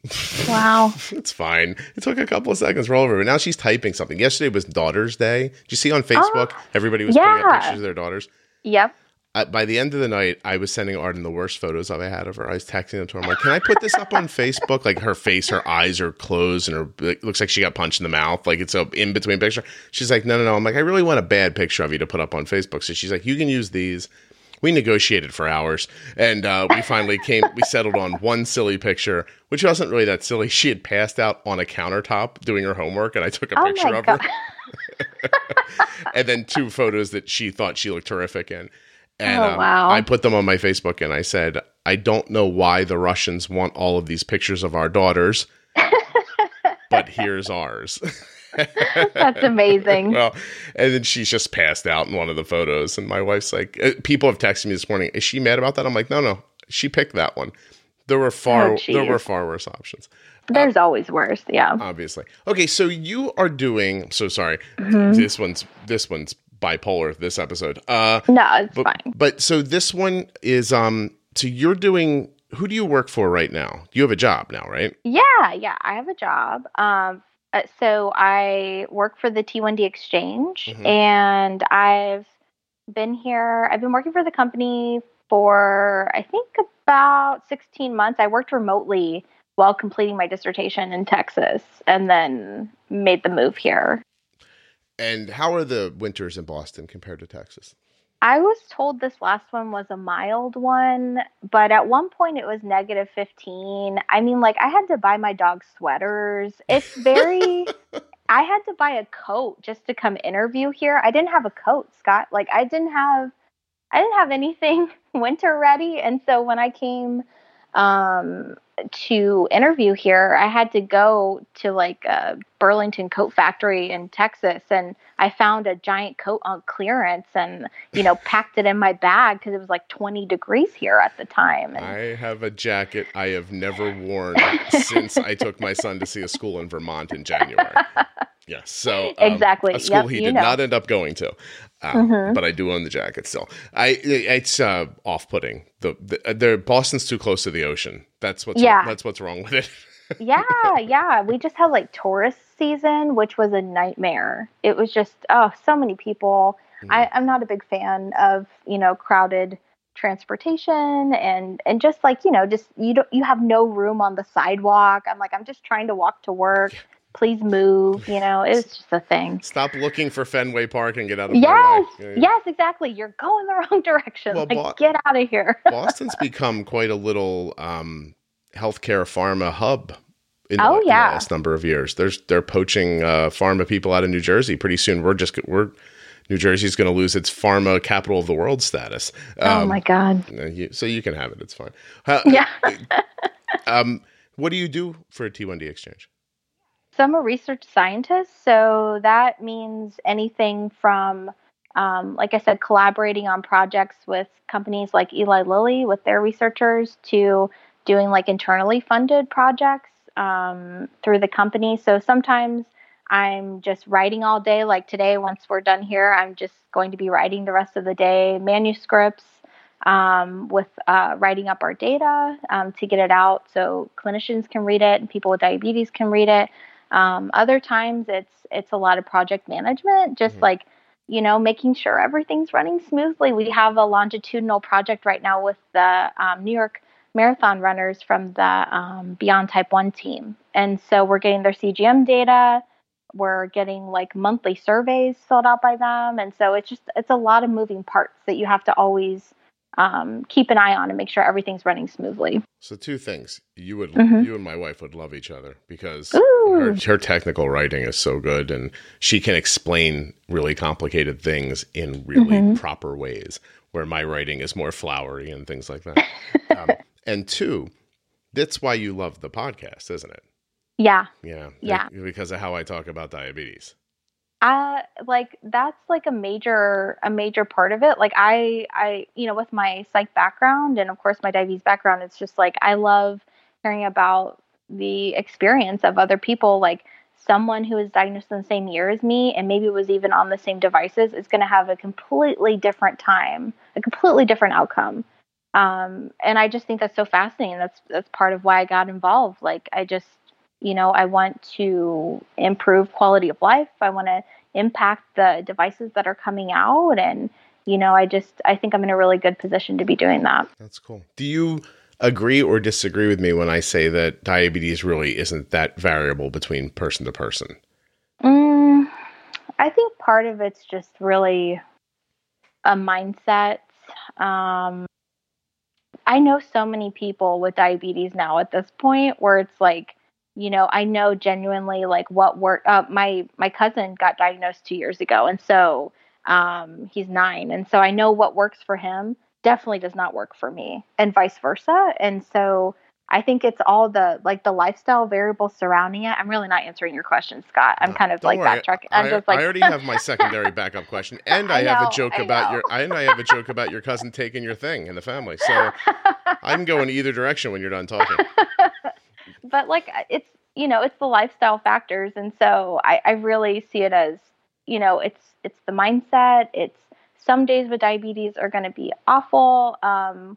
Wow. it's fine. It took a couple of seconds. Roll over. But now she's typing something. Yesterday was Daughter's Day. Did you see on oh, Facebook? Everybody was putting up pictures of their daughters. Yep. I, by the end of the night, I was sending Arden the worst photos I've had of her. I was texting them to her. I'm like, "Can I put this up on Facebook? Like her face, her eyes are closed, and her it looks like she got punched in the mouth. Like it's a in between picture." She's like, "No, no, no." I'm like, "I really want a bad picture of you to put up on Facebook." So she's like, "You can use these." We negotiated for hours, and uh, we finally came. We settled on one silly picture, which wasn't really that silly. She had passed out on a countertop doing her homework, and I took a Oh picture of her and then two photos that she thought she looked terrific in. And Oh, um. I put them on my Facebook and I said, I don't know why the Russians want all of these pictures of our daughters, but here's ours. That's amazing. well, and then she's just passed out in one of the photos. And my wife's like, uh, people have texted me this morning, is she mad about that? I'm like, no, no, she picked that one. There were far, Oh, there were far worse options, There's always worse. Yeah. obviously. Okay, so you are doing. I'm so sorry. Mm-hmm. This one's this one's bipolar. This episode. Uh, No, it's but, fine. But so this one is um so you're doing who do you work for right now? You have a job now, right? Yeah, yeah. I have a job. Um, uh, so I work for the T1D Exchange, Mhm. and I've been here. I've been working for the company for I think about 16 months. I worked remotely while completing my dissertation in Texas, and then made the move here. And how are the winters in Boston compared to Texas? I was told this last one was a mild one, but at one point it was negative 15. I mean, like, I had to buy my dog sweaters. It's very. I had to buy a coat just to come interview here. I didn't have a coat, Scott. Like, I didn't have. I didn't have anything winter ready. And so when I came um, to interview here, I had to go to like a Burlington coat factory in Texas and I found a giant coat on clearance and, you know, packed it in my bag because it was like 20 degrees here at the time. And, I have a jacket I have never worn since I took my son to see a school in Vermont in January. Yes, so um, Exactly. a school Yep, he did know. not end up going to, uh, Mhm. but I do own the jacket still. I it's uh, off-putting. The, the the Boston's too close to the ocean. That's what's Yeah. that's what's wrong with it. yeah, yeah. We just had like tourist season, which was a nightmare. It was just, oh, so many people. I, I'm not a big fan of, you know, crowded transportation and and just like you know just you don't you have no room on the sidewalk i'm like i'm just trying to walk to work please move you know it's just a thing Stop looking for Fenway Park and get out of yes. Yeah. yes exactly you're going the wrong direction Well, like Bo- get out of here Boston's become quite a little um, healthcare pharma hub. In the, Oh, the yeah. last number of years, there's they're poaching uh, pharma people out of New Jersey. Pretty soon, we're just we're New Jersey's going to lose its pharma capital of the world status. oh Um, my god uh, you- so you can have it. It's fine. How- yeah Um, what do you do for a T1D exchange? I'm a research scientist. So that means anything from, um, like I said, collaborating on projects with companies like Eli Lilly with their researchers to doing like internally funded projects um, through the company. So sometimes I'm just writing all day. Like today, once we're done here, I'm just going to be writing the rest of the day manuscripts um, with uh, writing up our data um, to get it out so clinicians can read it and people with diabetes can read it. Um, other times it's it's a lot of project management, just Mhm. like you know making sure everything's running smoothly. We have a longitudinal project right now with the um, New York Marathon runners from the um, Beyond Type One team, and so we're getting their CGM data. We're getting like monthly surveys filled out by them, and so it's just it's a lot of moving parts that you have to always um, keep an eye on and make sure everything's running smoothly. So two things. You would Mhm. you and my wife would love each other because her, her technical writing is so good and she can explain really complicated things in really Mhm. proper ways where my writing is more flowery and things like that. um, and two, that's why you love the podcast, isn't it? Yeah, Yeah. Yeah. Because of how I talk about diabetes. Uh like that's like a major a major part of it like i i you know with my psych background and of course my diabetes background it's just like i love hearing about the experience of other people like someone who is diagnosed in the same year as me and maybe was even on the same devices is going to have a completely different time, a completely different outcome. Um, and I just think that's so fascinating. That's that's part of why I got involved. Like I just, you know, I want to improve quality of life. I want to impact the devices that are coming out, and you know, I just I think I'm in a really good position to be doing that. That's cool. Do you agree or disagree with me when I say that diabetes really isn't that variable between person to person? Mm, I think part of it's just really a mindset. Um, I know so many people with diabetes now at this point where it's like, you know, I know genuinely like what work. Uh, my my cousin got diagnosed two years ago, and so um, he's nine, and so I know what works for him definitely does not work for me, and vice versa. And so I think it's all the like the lifestyle variables surrounding it. I'm really not answering your question, Scott. I'm kind of Don't like worry. backtracking. I'm I, just like I already have my secondary backup question, and I, I have know, a joke I about know. your and I have a joke about your cousin taking your thing in the family. So I can go in either direction when you're done talking. but like it's you know it's the lifestyle factors and so I, I really see it as you know it's it's the mindset it's some days with diabetes are going to be awful um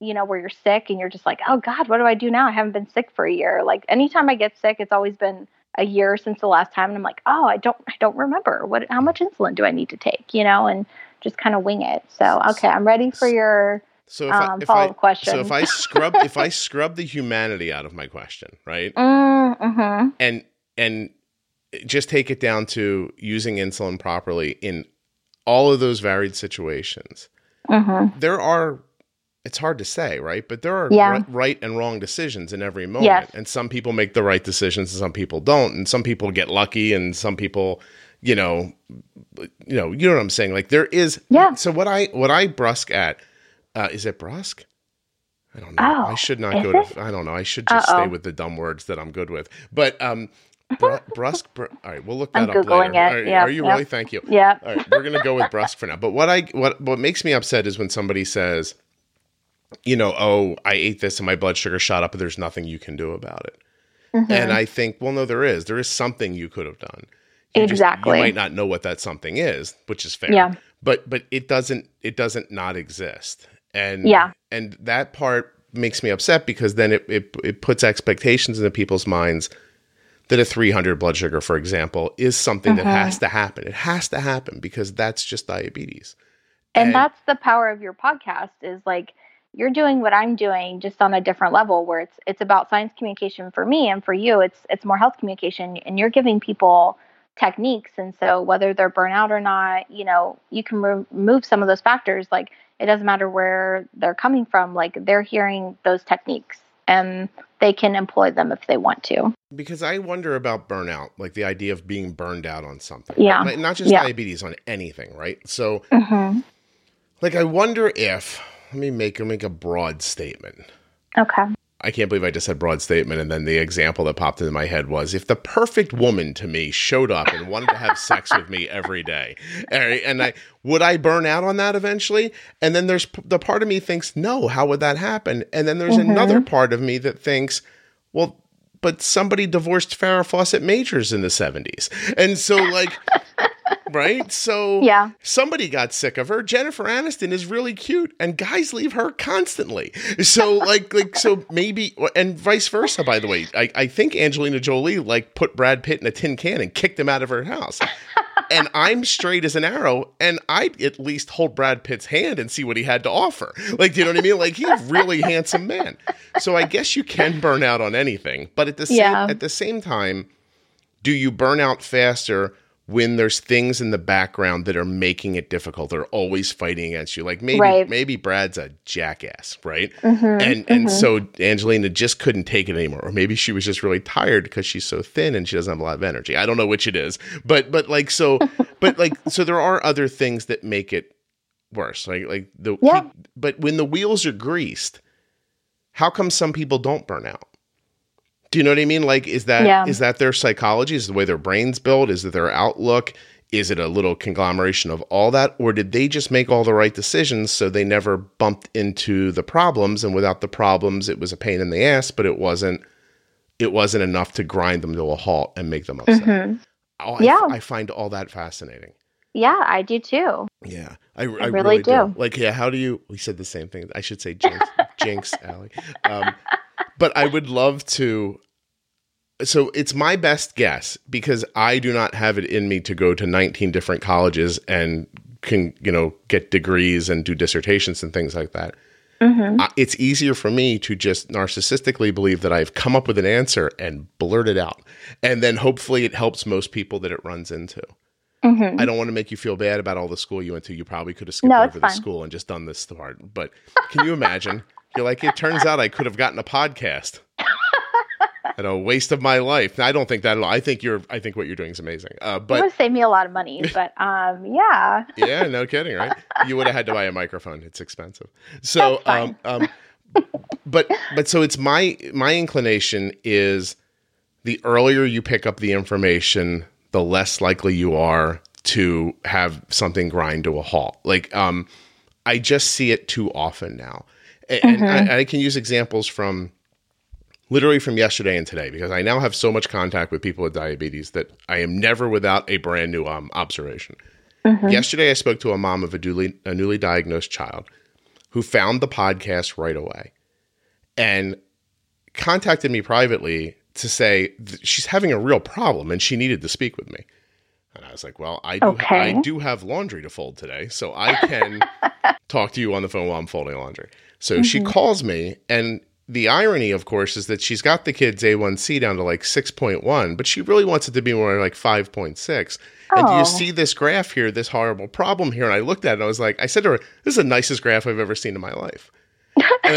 you know where you're sick and you're just like oh god what do i do now? I haven't been sick for a year. Like anytime i get sick it's always been a year since the last time and i'm like oh i don't i don't remember. What how much insulin do i need to take? You know and just kind of wing it. So okay i'm ready for your So if um, I, if I question so if I scrub if I scrub the humanity out of my question, right, mm-hmm. and and just take it down to using insulin properly in all of those varied situations, Mm-hmm. there are it's hard to say right but there are Yeah. ri- right and wrong decisions in every moment Yes. and some people make the right decisions and some people don't and some people get lucky and some people you know you know you know what i'm saying like there is Yeah. so what i what i brusque at uh is it brusque i don't know Oh, i should not go it? to i don't know i should just stay Uh-oh. with the dumb words that i'm good with but um br- brusque br- all right we'll look that I'm up Googling later it. Are- Yep, are you yep. really thank you yeah all right, we're gonna go with brusque for now. But what I what what makes me upset is when somebody says, you know, oh, I ate this and my blood sugar shot up, but there's nothing you can do about it. Mhm. And I think, well, no, there is. There is something you could have done. You just- Exactly. you might not know what that something is, which is fair. Yeah. But but it doesn't it doesn't not exist. And Yeah. and that part makes me upset because then it, it it puts expectations into people's minds that a 300 blood sugar, for example, is something that Mhm. has to happen. It has to happen because that's just diabetes. and And- that's the power of your podcast is like you're doing what I'm doing just on a different level where it's it's about science communication for me and for you it's it's more health communication and you're giving people techniques and so whether they're burnout or not you know you can re- remove some of those factors like it doesn't matter where they're coming from like they're hearing those techniques and they can employ them if they want to Because I wonder about burnout, like the idea of being burned out on something. Yeah. Not just Yeah. diabetes, on anything, right? So, hmm like, I wonder if, let me make, make a broad statement. okay I can't believe I just said broad statement. And then the example that popped into my head was if the perfect woman to me showed up and wanted to have sex with me every day, and I would I burn out on that eventually? And then there's the part of me thinks, no, how would that happen? And then there's Mhm. another part of me that thinks, well, but somebody divorced Farrah Fawcett Majors in the 70s. And so, like, right? So, yeah somebody got sick of her. Jennifer Aniston is really cute, and guys leave her constantly. So like like so maybe and vice versa. By the way, I, I think Angelina Jolie like put Brad Pitt in a tin can and kicked him out of her house. and I'm straight as an arrow, and I'd at least hold Brad Pitt's hand and see what he had to offer. Like, do you know what I mean? Like he's a really handsome man. So I guess you can burn out on anything, but at the same at the same time, do you burn out faster when there's things in the background that are making it difficult they're always fighting against you. Like maybe Right. maybe brad's a jackass right? Mhm, and and mhm. so angelina just couldn't take it anymore. Or maybe she was just really tired because she's so thin and she doesn't have a lot of energy. I don't know which it is. But but like so but like so there are other things that make it worse. Like like the Yeah. but when the wheels are greased how come some people don't burn out do you know what I mean? Like, is that is Yeah. that their psychology? Is the way their brains built? Is it their outlook? Is it a little conglomeration of all that, or did they just make all the right decisions so they never bumped into the problems? And without the problems, it was a pain in the ass, but it wasn't it wasn't enough to grind them to a halt and make them upset. hmm Oh, I, Yeah. I find all that fascinating. Yeah, I do too. Yeah, I, I, really really, do. do. Like, yeah, how do you? We said the same thing. I should say jinx, jinx, Allie. Um, but I would love to. So it's my best guess because I do not have it in me to go to 19 different colleges and can you know get degrees and do dissertations and things like that. hmm I- It's easier for me to just narcissistically believe that I've come up with an answer and blurt it out, and then hopefully it helps most people that it runs into. hmm I don't want to make you feel bad about all the school you went to. You probably could have skipped No, over the school and just done this part. But can you imagine? You're like, it turns out I could have gotten a podcast. At a waste of my life. I don't think that at all. I think you're. I think what you're doing is amazing. Uh, it but would save me a lot of money, but um, yeah. yeah, no kidding, right? You would have had to buy a microphone. It's expensive. So, um, um, but but so it's my my inclination is the earlier you pick up the information, the less likely you are to have something grind to a halt. Like, um, I just see it too often now, And, I, I can use examples from literally from yesterday and today because I now have so much contact with people with diabetes that I am never without a brand new um, observation. Yesterday, I spoke to a mom of a newly, a newly diagnosed child who found the podcast right away and contacted me privately to say she's having a real problem and she needed to speak with me. And I was like, "Well, I do Okay. I do have laundry to fold today, so I can talk to you on the phone while I'm folding laundry." So she mm-hmm. calls me and the irony, of course, is that she's got the kid's A1C down to like 6.1, but she really wants it to be more like 5.6. And do Oh. you see this graph here, this horrible problem here? And I looked at it and I was like, I said to her, this is the nicest graph I've ever seen in my life.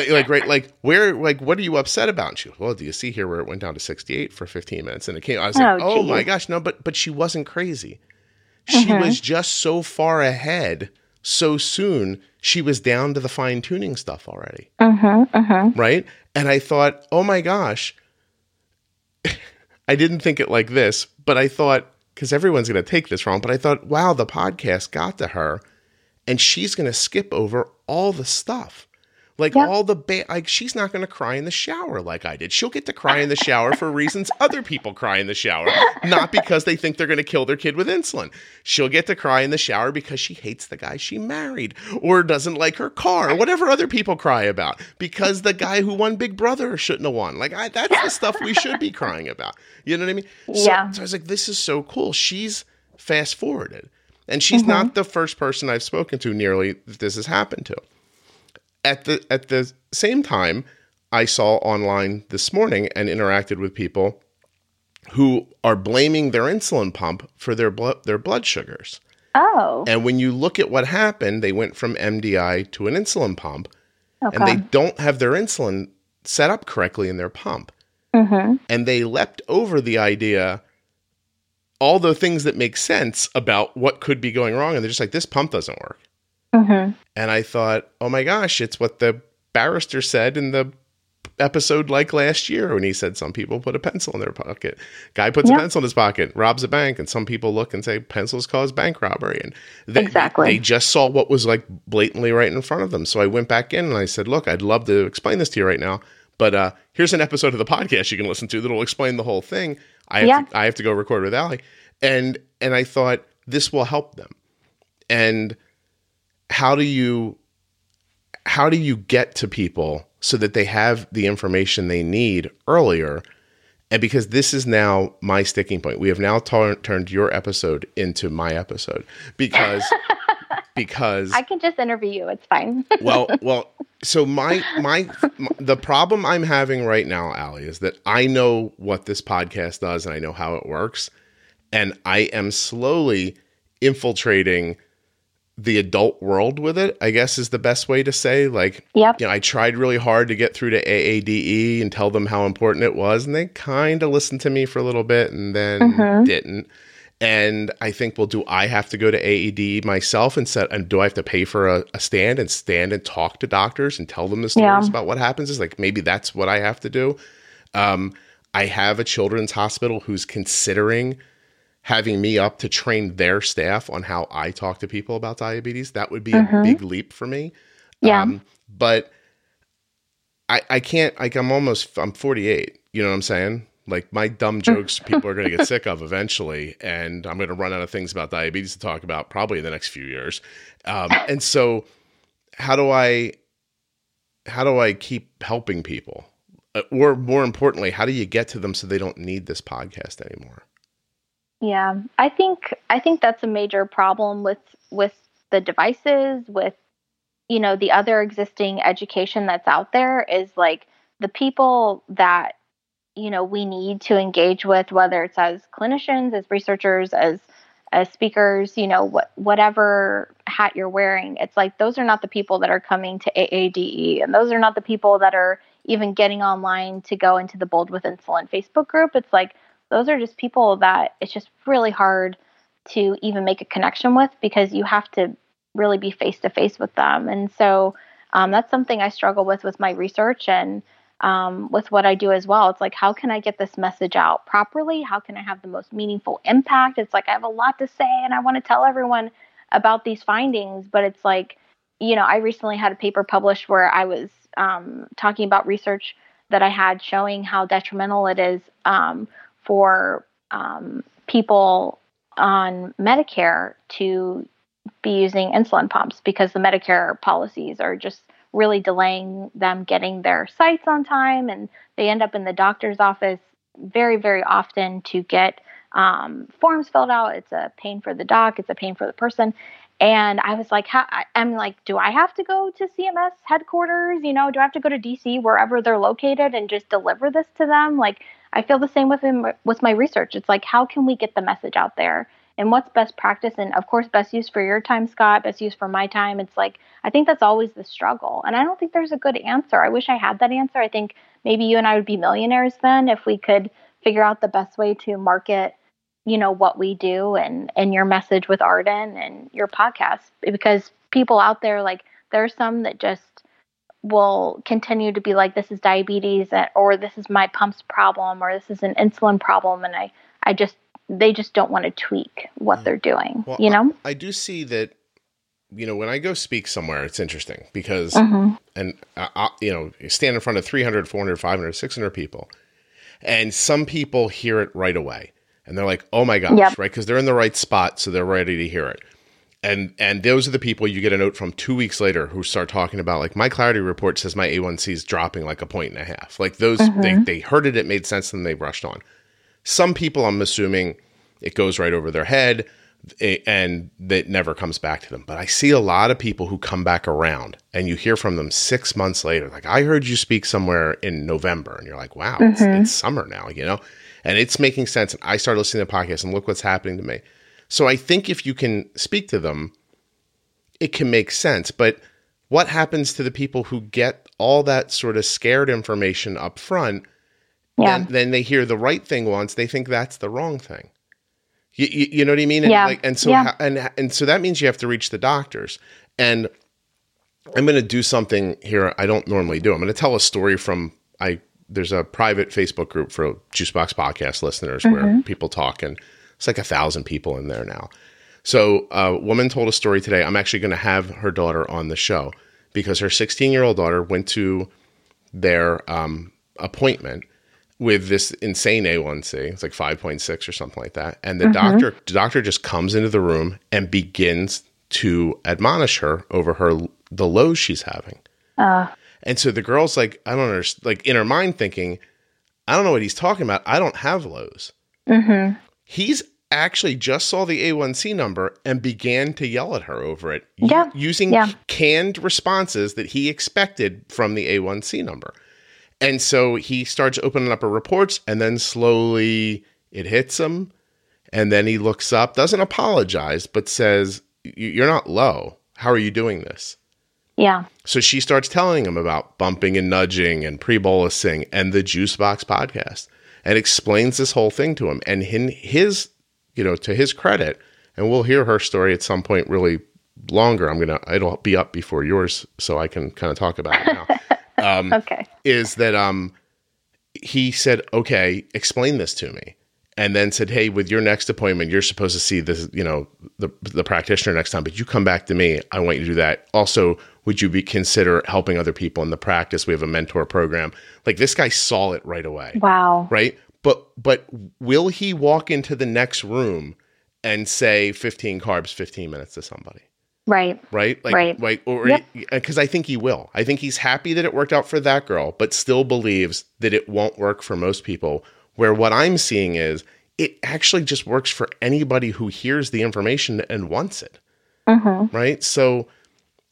Like, right, like, where, like, what are you upset about? And she goes, well, do you see here where it went down to 68 for 15 minutes? And it came, I was like, Oh, oh my gosh, no, but, but she wasn't crazy. She mm-hmm. was just so far ahead so soon. She was down to the fine tuning stuff already hmm hmm right? And I thought, oh my gosh, I didn't think it like this, but I thought, because everyone's going to take this wrong, but I thought, wow, the podcast got to her and she's going to skip over all the stuff. Like Yeah. all the ba- like she's not going to cry in the shower like I did. She'll get to cry in the shower for reasons other people cry in the shower, not because they think they're going to kill their kid with insulin. She'll get to cry in the shower because she hates the guy she married or doesn't like her car or whatever other people cry about because the guy who won Big Brother shouldn't have won. Like I, that's the stuff we should be crying about. You know what I mean? So, Yeah. so I was like, this is so cool. She's fast forwarded. And she's Mm-hmm. not the first person I've spoken to nearly that this has happened to at the at the same time i saw online this morning and interacted with people who are blaming their insulin pump for their blood their blood sugars. Oh, and when you look at what happened they went from mdi to an insulin pump okay. and they don't have their insulin set up correctly in their pump. Hmm and they leapt over the idea all the things that make sense about what could be going wrong and they're just like this pump doesn't work hmm and I thought, oh my gosh, it's what the barrister said in the episode like last year when he said some people put a pencil in their pocket. Guy puts Yeah. a pencil in his pocket, robs a bank, and some people look and say pencils cause bank robbery. And they, Exactly. they just saw what was like blatantly right in front of them. So I went back in and I said, look, I'd love to explain this to you right now. But uh, here's an episode of the podcast you can listen to that'll explain the whole thing. I have, Yeah. to, I have to go record with Allie. And and I thought this will help them. And how do you how do you get to people so that they have the information they need earlier and because this is now my sticking point we have now tur- turned your episode into my episode because because I can just interview you. It's fine. well well so my, my my the problem i'm having right now Allie is that i know what this podcast does and i know how it works and i am slowly infiltrating the adult world with it i guess is the best way to say like yep. you know i tried really hard to get through to aade and tell them how important it was and they kind of listened to me for a little bit and then Mhm. didn't and I think, well, do I have to go to AED myself and set, and do I have to pay for a, a stand and stand and talk to doctors and tell them the stories Yeah. about what happens? Is like maybe that's what I have to do. Um, I have a children's hospital who's considering having me up to train their staff on how I talk to people about diabetes. That would be a Mhm. big leap for me. Yeah. Um, but I, I can't, like, I'm almost, I'm 48. You know what I'm saying? Like my dumb jokes, people are going to get sick of eventually, and I'm going to run out of things about diabetes to talk about probably in the next few years. Um, and so, how do I, how do I keep helping people, uh, or more importantly, how do you get to them so they don't need this podcast anymore? Yeah, I think I think that's a major problem with with the devices, with you know the other existing education that's out there is like the people that you know we need to engage with whether it's as clinicians as researchers as as speakers you know what whatever hat you're wearing it's like those are not the people that are coming to AADE and those are not the people that are even getting online to go into the bold with insulin facebook group. It's like those are just people that it's just really hard to even make a connection with because you have to really be face to face with them and so um, that's something i struggle with with my research and um, with what I do as well. It's like, how can I get this message out properly? How can I have the most meaningful impact? It's like, I have a lot to say and I want to tell everyone about these findings, but it's like, you know, I recently had a paper published where I was um, talking about research that I had showing how detrimental it is um, for um, people on Medicare to be using insulin pumps because the Medicare policies are just really delaying them getting their sites on time and they end up in the doctor's office very very often to get um, forms filled out. It's a pain for the doc it's a pain for the person. And i was like i'm like do i have to go to cms headquarters? You know do i have to go to dc wherever they're located and just deliver this to them? Like i feel the same with with my research. It's like how can we get the message out there? And what's best practice? And of course best use for your time scott best use for my time. It's like i think that's always the struggle. And i don't think there's a good answer. I wish i had that answer. I think maybe you and i would be millionaires then if we could figure out the best way to market you know what we do and and your message with arden and your podcast. Because people out there like there's some that just will continue to be like this is diabetes or this is my pumps problem or this is an insulin problem and i i just they just don't want to tweak what mm. they're doing well, you know I, I, do see that you know when i go speak somewhere it's interesting because mm-hmm. and I, I, you know stand in front of 300 400 500 600 people and some people hear it right away and they're like oh my gosh yep. right because they're in the right spot so they're ready to hear it and and those are the people you get a note from two weeks later who start talking about like my clarity report says my a1c is dropping like a point and a half like those mm-hmm. they, they heard it it made sense and they rushed on some people, I'm assuming, it goes right over their head and that never comes back to them. But I see a lot of people who come back around and you hear from them six months later, like, I heard you speak somewhere in November. And you're like, wow, mm-hmm. it's, it's, summer now, you know? And it's making sense. And I started listening to podcasts and look what's happening to me. So I think if you can speak to them, it can make sense. But what happens to the people who get all that sort of scared information up front yeah. then, then they hear the right thing once, they think that's the wrong thing. You, you, you know what I mean? And yeah. Like, and so yeah. and and so that means you have to reach the doctors. And I'm going to do something here I don't normally do. I'm going to tell a story from I. There's a private Facebook group for Juicebox podcast listeners mm-hmm. where people talk, and it's like a thousand people in there now. So a woman told a story today. I'm actually going to have her daughter on the show because her 16 year old daughter went to their um, appointment with this insane A1C. It's like 5.6 or something like that. And the mm-hmm. doctor the doctor just comes into the room and begins to admonish her over her the lows she's having. Uh. And so the girl's like, I don't understand, like in her mind thinking, I don't know what he's talking about. I don't have lows. Mm-hmm. He's actually just saw the A1C number and began to yell at her over it yeah. using yeah. canned responses that he expected from the A1C number. And so he starts opening up her reports, and then slowly it hits him. And then he looks up, doesn't apologize, but says, You're not low. How are you doing this? Yeah. So she starts telling him about bumping and nudging and pre bolusing and the Juicebox podcast and explains this whole thing to him. And in his, you know, to his credit, and we'll hear her story at some point really longer. I'm going to, it'll be up before yours so I can kind of talk about it now. Um, okay. Is that um, he said, okay, explain this to me. And then said, "Hey, with your next appointment, you're supposed to see this, you know, the the practitioner next time. But you come back to me. I want you to do that. Also, would you be consider helping other people in the practice? We have a mentor program. Like this guy saw it right away. Wow. Right. But but will he walk into the next room and say 15 carbs 15 minutes to somebody? Right. Right? Like Right. right or Yep. because I think he will. I think he's happy that it worked out for that girl, but still believes that it won't work for most people. Where what I'm seeing is it actually just works for anybody who hears the information and wants it. Mm-hmm. Right? So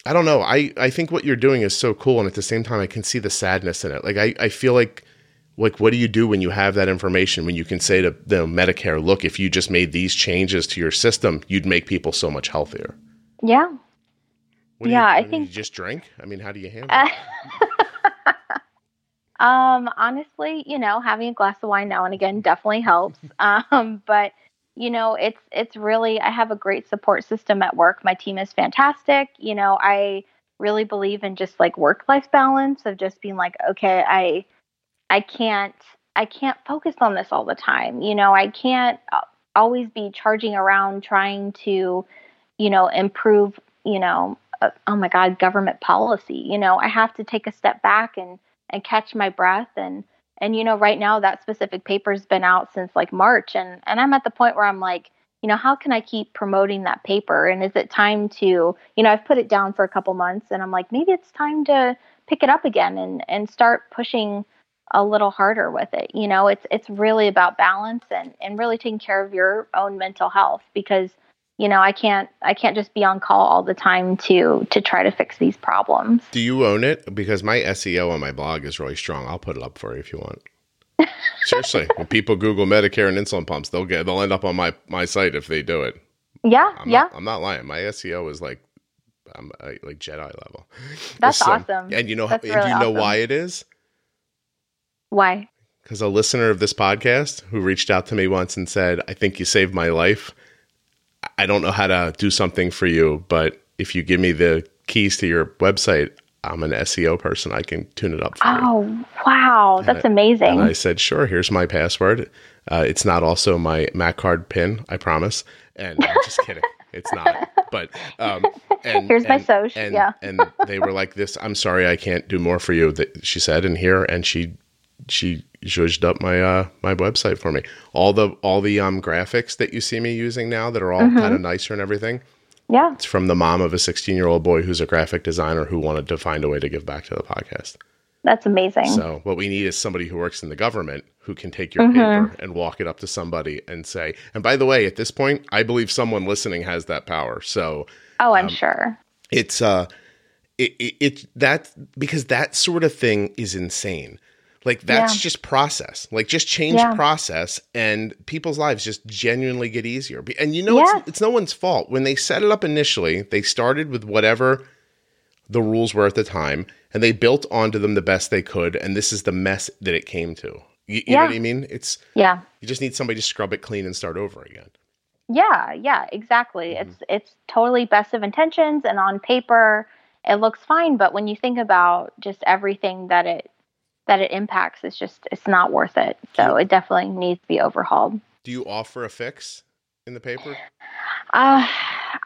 I don't know. I, I think what you're doing is so cool and at the same time I can see the sadness in it. Like I, I feel like like what do you do when you have that information when you can say to the Medicare, look, if you just made these changes to your system, you'd make people so much healthier. Yeah. What Yeah, you, I think- you just drink. I mean, how do you handle Uh, it? um, honestly, you know, having a glass of wine now and again definitely helps. Um, but you know, it's it's really I have a great support system at work. My team is fantastic. You know, I really believe in just like work life balance of just being like, okay, I I can't I can't focus on this all the time. You know, I can't always be charging around trying to, you know, improve, you know, uh, oh my god, government policy. You know, I have to take a step back and and catch my breath and and you know right now that specific paper's been out since like March and and I'm at the point where I'm like you know how can I keep promoting that paper? And is it time to you know I've put it down for a couple months and I'm like maybe it's time to pick it up again and and start pushing a little harder with it. You know it's it's really about balance and and really taking care of your own mental health because you know I can't I can't just be on call all the time to to try to fix these problems Do you own it? Because my SEO on my blog is really strong. I'll put it up for you if you want. Seriously, when people Google Medicare and insulin pumps, they'll get they'll end up on my my site if they do it. yeah I'm yeah not, I'm not lying. My SEO is like I'm uh, like Jedi level. That's So- awesome. And you know, That's and really do you know awesome. why it is? Why? Because a listener of this podcast who reached out to me once and said, "I think you saved my life. I don't know how to do something for you, but if you give me the keys to your website, I'm an SEO person. I can tune it up for you." Oh, wow. That's amazing. And I said, "Sure. Here's my password. Uh, it's not also my Mac card pin. I promise." And I'm just kidding. It's not. But um, and Here's my and- soch, And, yeah. and they were like, "This. I'm sorry, I can't do more for you." That she said, and here, and she she zhuzhed up my uh my website for me. All the all the um graphics that you see me using now that are all Mm-hmm. kind of nicer and everything. yeah. It's from the mom of a 16 year old boy who's a graphic designer who wanted to find a way to give back to the podcast. That's amazing. So what we need is somebody who works in the government who can take your Mm-hmm. paper and walk it up to somebody and say. And by the way, at this point, I believe someone listening has that power. So oh, um, I'm sure. it's uh, it, it, it that because that sort of thing is insane. Like that's Yeah. just process. Like just change Yeah. process, and people's lives just genuinely get easier. And you know, Yes. it's, it's no one's fault. When they set it up initially, they started with whatever the rules were at the time, and they built onto them the best they could. And this is the mess that it came to. You, you know what I mean? It's Yeah. you just need somebody to scrub it clean and start over again. Yeah. Yeah. Exactly. Mm-hmm. It's it's totally best of intentions, and on paper it looks fine, but when you think about just everything that it that it impacts, it's just it's not worth it. So it definitely needs to be overhauled. Do you offer a fix in the paper? Uh,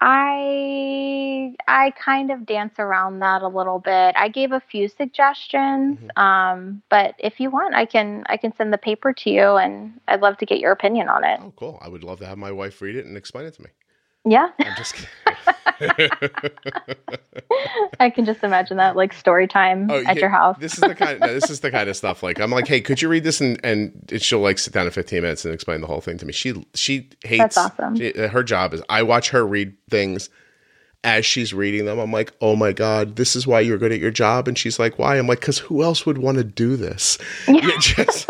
I I kind of dance around that a little bit. I gave a few suggestions, Mm-hmm. um, but if you want, I can I can send the paper to you, and I'd love to get your opinion on it. Oh, cool! I would love to have my wife read it and explain it to me. Yeah, I'm just. I can just imagine that like story time Oh, at yeah, your house. This is the kind. no, this is the kind of stuff. Like I'm like, hey, could you read this? And and she'll like sit down in 15 minutes and explain the whole thing to me. She she hates. That's awesome. she- uh, her job is I watch her read things as she's reading them. I'm like, oh my god, this is why you're good at your job. And she's like, why? I'm like, because who else would want to do this? You just.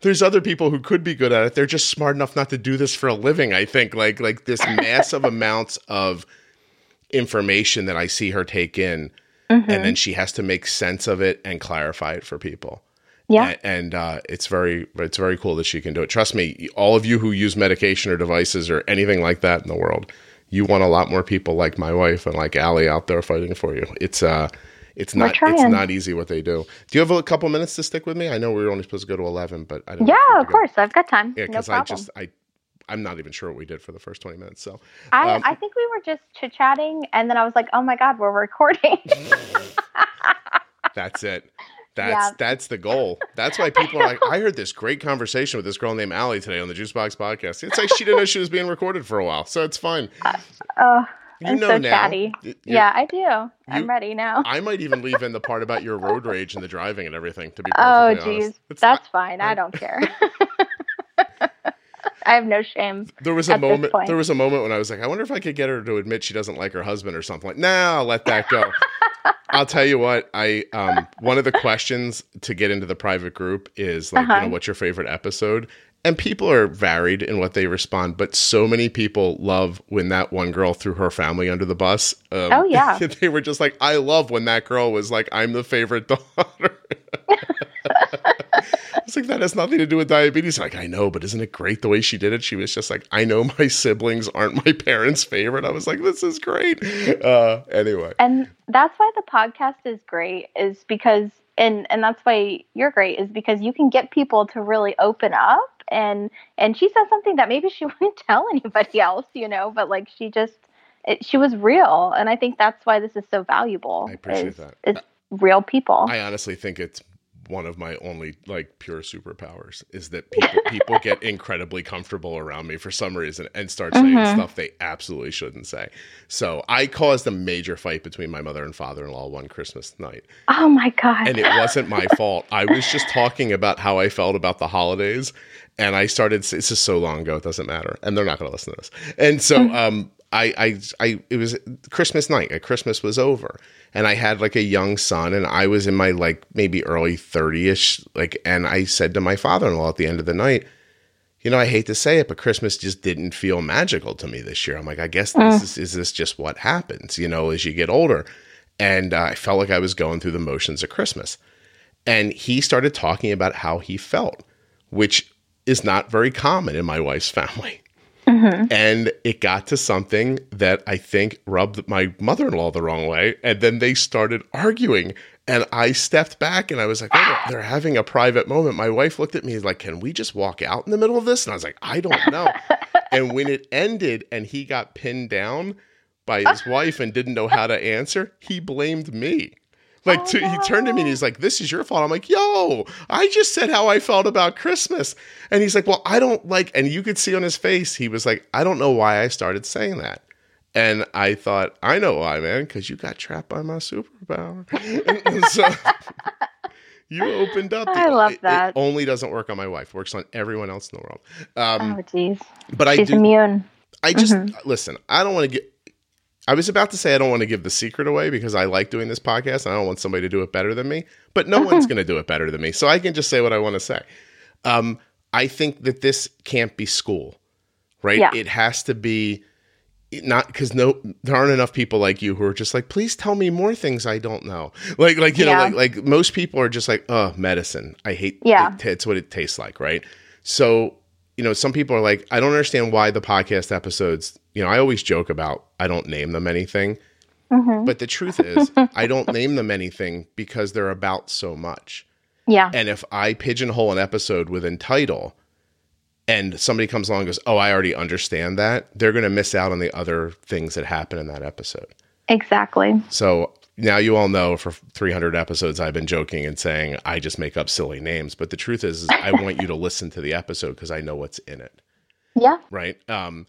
There's other people who could be good at it. They're just smart enough not to do this for a living. I think like like this massive amounts of information that I see her take in, Mm-hmm. and then she has to make sense of it and clarify it for people. yeah, A- and uh, it's very it's very cool that she can do it. Trust me, all of you who use medication or devices or anything like that in the world, you want a lot more people like my wife and like Allie out there fighting for you. It's uh, it's not it's not easy what they do. Do you have a couple minutes to stick with me? I know we were only supposed to go to eleven, but I didn't. yeah. Of course, I've got time. Yeah, because problem. I just I I'm not even sure what we did for the first twenty minutes. So I, um, I think we were just chit chatting, and then I was like, "Oh my god, we're recording." That's it. That's Yeah. that's the goal. That's why people are like, I heard this great conversation with this girl named Allie today on the Juicebox podcast. It's like she didn't know she was being recorded for a while, so it's fine. Oh, You I'm know so now. chatty. You're- Yeah, I do. I'm ready now. I might even leave in the part about your road rage and the driving and everything. To be Oh, perfectly honest, geez. It's That's not- fine. I don't care. I have no shame. there was a moment. There was a moment when I was like, I wonder if I could get her to admit she doesn't like her husband or something. Like, nah, I'll let that go. I'll tell you what. I um one of the questions to get into the private group is like, you Uh-huh. know, what's your favorite episode? And people are varied in what they respond, but so many people love when that one girl threw her family under the bus. Um, Oh, yeah. they were just like, I love when that girl was like, I'm the favorite daughter. It's like that has nothing to do with diabetes. Like I know, but isn't it great the way she did it? She was just like, I know my siblings aren't my parents' favorite. I was like, this is great. Uh, anyway, And that's why the podcast is great is because and and that's why you're great is because you can get people to really open up and and she said something that maybe she wouldn't tell anybody else, you know, but like she just it, she was real and I think that's why this is so valuable. I appreciate is- that. It's real people. I honestly think it's one of my only like pure superpowers is that people people get incredibly comfortable around me for some reason and start saying Mhm. stuff they absolutely shouldn't say. So I caused a major fight between my mother and father-in-law one Christmas night. oh my god. and it wasn't my fault. I was just talking about how I felt about the holidays, and I started. It's just so long ago; it doesn't matter, and they're not going to listen to this. And so, um, I, I, I, it was Christmas night. uh, Christmas was over, and I had like a young son, and I was in my like maybe early thirty ish, like, and I said to my father in law at the end of the night. You know, I hate to say it, but Christmas just didn't feel magical to me this year. I'm like, I guess this is, is this just what happens, you know, as you get older? And uh, I felt like I was going through the motions of Christmas and he started talking about how he felt, which is not very common in my wife's family. Mm-hmm. And it got to something that I think rubbed my mother in law the wrong way. And then they started arguing. And I stepped back and I was like, oh, they're- they're having a private moment. My wife looked at me like, can we just walk out in the middle of this? And I was like, I don't know. and when it ended and he got pinned down by his wife and didn't know how to answer, he blamed me. Like Oh, to, he turned to me and he's like, "This is your fault." I'm like, "Yo, I just said how I felt about Christmas," and he's like, "Well, I don't like." And you could see on his face, he was like, "I don't know why I started saying that." And I thought, I know why, man, because you got trapped by my superpower. So you opened up. I love it- it that. only doesn't work on my wife. Works on everyone else in the world. Um, oh jeez. but I She's do. immune. I just Mm-hmm. listen. I don't want to get. I was about to say I don't want to give the secret away because I like doing this podcast and I don't want somebody to do it better than me. But no one's Mm-hmm. going to do it better than me, so I can just say what I want to say. Um, I think that this can't be school, right? Yeah. It has to be not because no, there aren't enough people like you who are just like, please tell me more things I don't know. Like, like you know, like like most people are just like, oh, medicine. I hate. Yeah. it, it's what it tastes like, right? So you know, some people are like, I don't understand why the podcast episodes, you know, I always joke about I don't name them anything. Mhm. But the truth is, I don't name them anything because they're about so much. Yeah. And if I pigeonhole an episode within title and somebody comes along and goes, Oh, I already understand that, they're going to miss out on the other things that happen in that episode. Exactly. So now you all know for 300 episodes, I've been joking and saying I just make up silly names. But the truth is, is I want you to listen to the episode because I know what's in it. Yeah. Right. Um,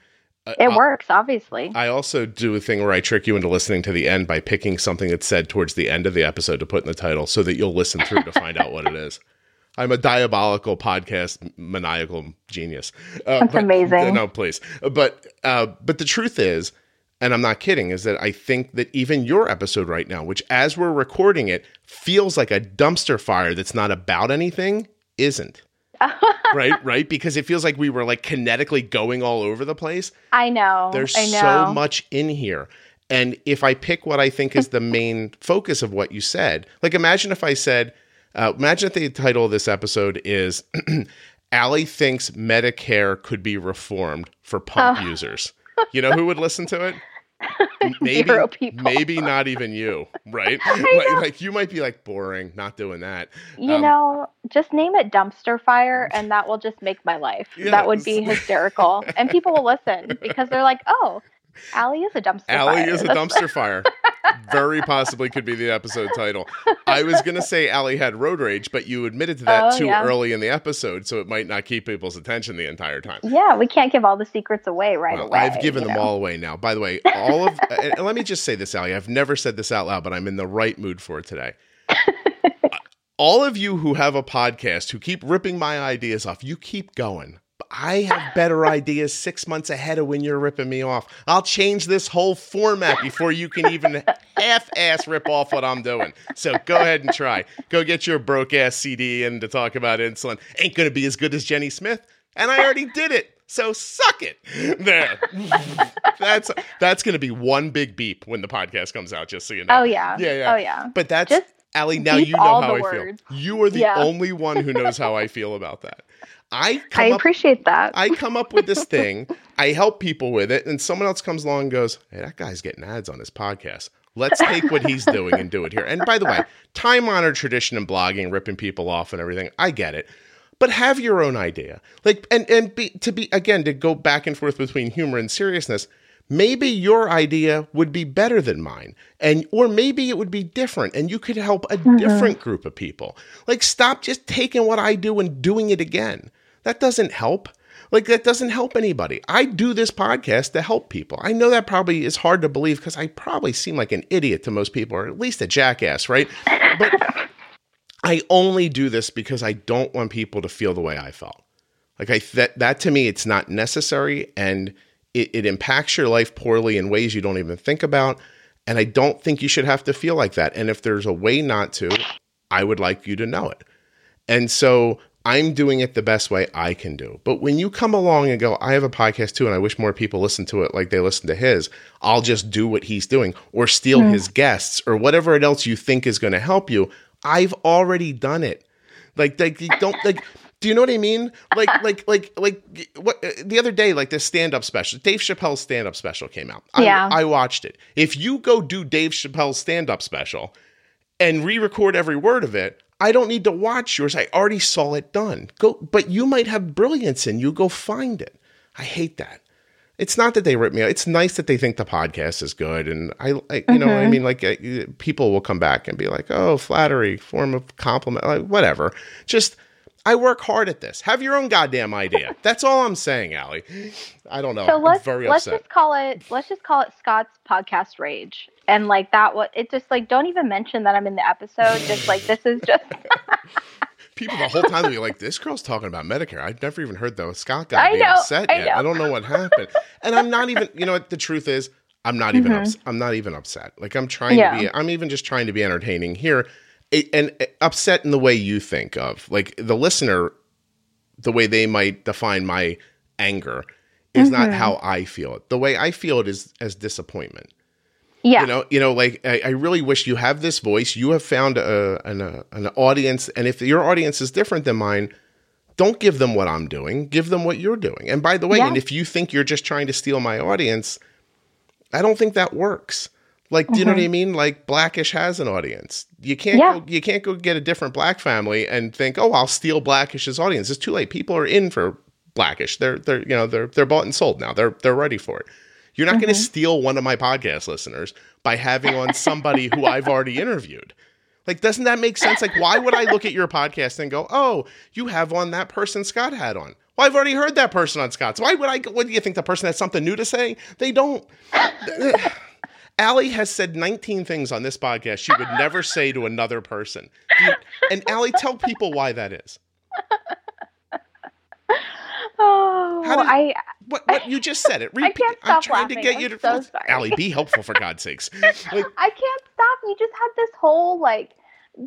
It works, obviously. I also do a thing where I trick you into listening to the end by picking something that's said towards the end of the episode to put in the title so that you'll listen through to find out what it is. I'm a diabolical podcast maniacal genius. Uh, That's amazing. No, please. But uh, but the truth is, and I'm not kidding, is that I think that even your episode right now, which as we're recording it feels like a dumpster fire that's not about anything, isn't. right, right, because it feels like we were like kinetically going all over the place. I know. There's I know. so much in here. And if I pick what I think is the main focus of what you said, like imagine if I said, uh, imagine if the title of this episode is Allie thinks Medicare could be reformed for pump Oh. users. You know who would listen to it? Maybe, maybe not even you, right? Like, like you might be like boring, not doing that. You Um, know, just name it dumpster fire and that will just make my life. That would be hysterical. and people will listen because they're like, oh, Allie is a dumpster Allie fire. is a dumpster fire. very possibly could be the episode title. I was going to say Allie had road rage, but you admitted to that Oh, too yeah. early in the episode, so it might not keep people's attention the entire time. Yeah, we can't give all the secrets away right Well, away. I've given them know? all away now. By the way, all of and and let me just say this, Allie. I've never said this out loud, but I'm in the right mood for it today. all of you who have a podcast who keep ripping my ideas off, you keep going. I have better ideas six months ahead of when you're ripping me off. I'll change this whole format before you can even half ass rip off what I'm doing. So go ahead and try. Go get your broke ass CD in to talk about insulin. Ain't gonna be as good as Jenny Smith. And I already did it. So suck it. There. that's that's gonna be one big beep when the podcast comes out, just so you know. Oh yeah. Yeah, yeah. Oh yeah. But that's Just Allie, now you know how I words. feel. You are the Yeah. only one who knows how I feel about that. I I up appreciate that. I come up with this thing, I help people with it, and someone else comes along and goes, Hey, that guy's getting ads on his podcast. Let's take what he's doing and do it here. And by the way, time honored tradition in blogging, ripping people off and everything. I get it. But have your own idea. Like and and be to be again to go back and forth between humor and seriousness. Maybe your idea would be better than mine. And or maybe it would be different and you could help a mm-hmm. different group of people. Like stop just taking what I do and doing it again. That doesn't help. Like that doesn't help anybody. I do this podcast to help people. I know that probably is hard to believe because I probably seem like an idiot to most people, or at least a jackass, right? But I only do this because I don't want people to feel the way I felt. Like I that that to me, it's not necessary, and it, it impacts your life poorly in ways you don't even think about. And I don't think you should have to feel like that. And if there's a way not to, I would like you to know it. And so I'm doing it the best way I can do. But when you come along and go, I have a podcast too, and I wish more people listen to it like they listen to his, I'll just do what he's doing or steal his guests or whatever else you think is going to help you. I've already done it. Like, like you don't like. Do you know what I mean? Like, like, like, like. What the other day, like this stand-up special, Dave Chappelle's stand-up special came out. I, Yeah. I watched it. If you go do Dave Chappelle's stand-up special, and re-record every word of it. I don't need to watch yours. I already saw it done. Go, but you might have brilliance in you. Go find it. I hate that. It's not that they rip me out. It's nice that they think the podcast is good, and I, I you know, I mean, like uh, people will come back and be like, "Oh, flattery, form of compliment, like whatever." Just, I work hard at this. Have your own goddamn idea. That's all I'm saying, Allie. I don't know. so let's let's just call it let's just call it Scott's podcast rage. And like that what it just like don't even mention that I'm in the episode. Just like this is just People the whole time be like, "This girl's talking about Medicare." I've never even heard though. Scott got I know, upset I yet. know. I don't know what happened, and I'm not even. You know what? The truth is, I'm not even. Ups- I'm not even upset. Like I'm trying Mm-hmm. Yeah. to be. I'm even just trying to be entertaining here, It- and uh, upset in the way you think of. Like the listener, the way they might define my anger is Mm-hmm. not how I feel it. The way I feel it is as disappointment yeah. you know you know like I, I really wish you have this voice. You have found a, an, a, an audience and if your audience is different than mine don't give them what i'm doing. Give them what you're doing. And by the way Yeah. and if you think you're just trying to steal my audience i don't think that works. Like do you know what i mean? Like black-ish has an audience. You can't Mm-hmm. Yeah. go, you can't go get a different black family and think oh i'll steal black-ish's audience. It's too late. People are in for blackish. They're they're you know they're they're bought and sold now. They're they're ready for it you're not Mm-hmm. going to steal one of my podcast listeners by having on somebody who I've already interviewed. Like, doesn't that make sense? Like, why would I look at your podcast and go, "Oh, you have on that person Scott had on"? Well, I've already heard that person on Scott's. Why would I? What do you think? The person has something new to say? They don't. Allie has said 19 things on this podcast she would never say to another person. Do you- and Allie, tell people why that is. Oh, How did- I What, what you just said it. Repeat. can't stop I'm trying to get you I'm to. so sorry. Allie, be helpful for God's sakes. Like, I can't stop. You just had this whole like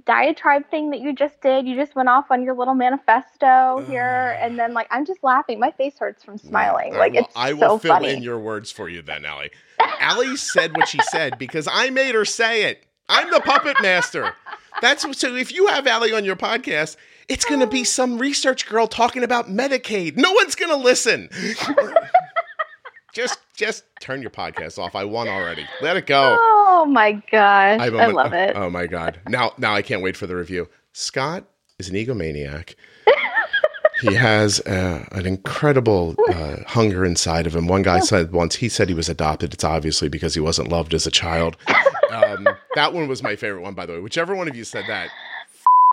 diatribe thing that you just did. You just went off on your little manifesto here, and then like I'm just laughing. My face hurts from smiling. All like well, it's I will so fill funny. in your words for you then, Allie. Allie said what she said because I made her say it. I'm the puppet master. That's so. If you have Allie on your podcast, it's going to be some research girl talking about Medicaid. No one's going to listen. just, just turn your podcast off. I won already. Let it go. Oh my gosh, I, I'm- love it. Oh my god! Now, now I can't wait for the review. Scott is an egomaniac. he has uh, an incredible uh, hunger inside of him. One guy said once he said he was adopted. It's obviously because he wasn't loved as a child. Um, that one was my favorite one, by the way. Whichever one of you said that,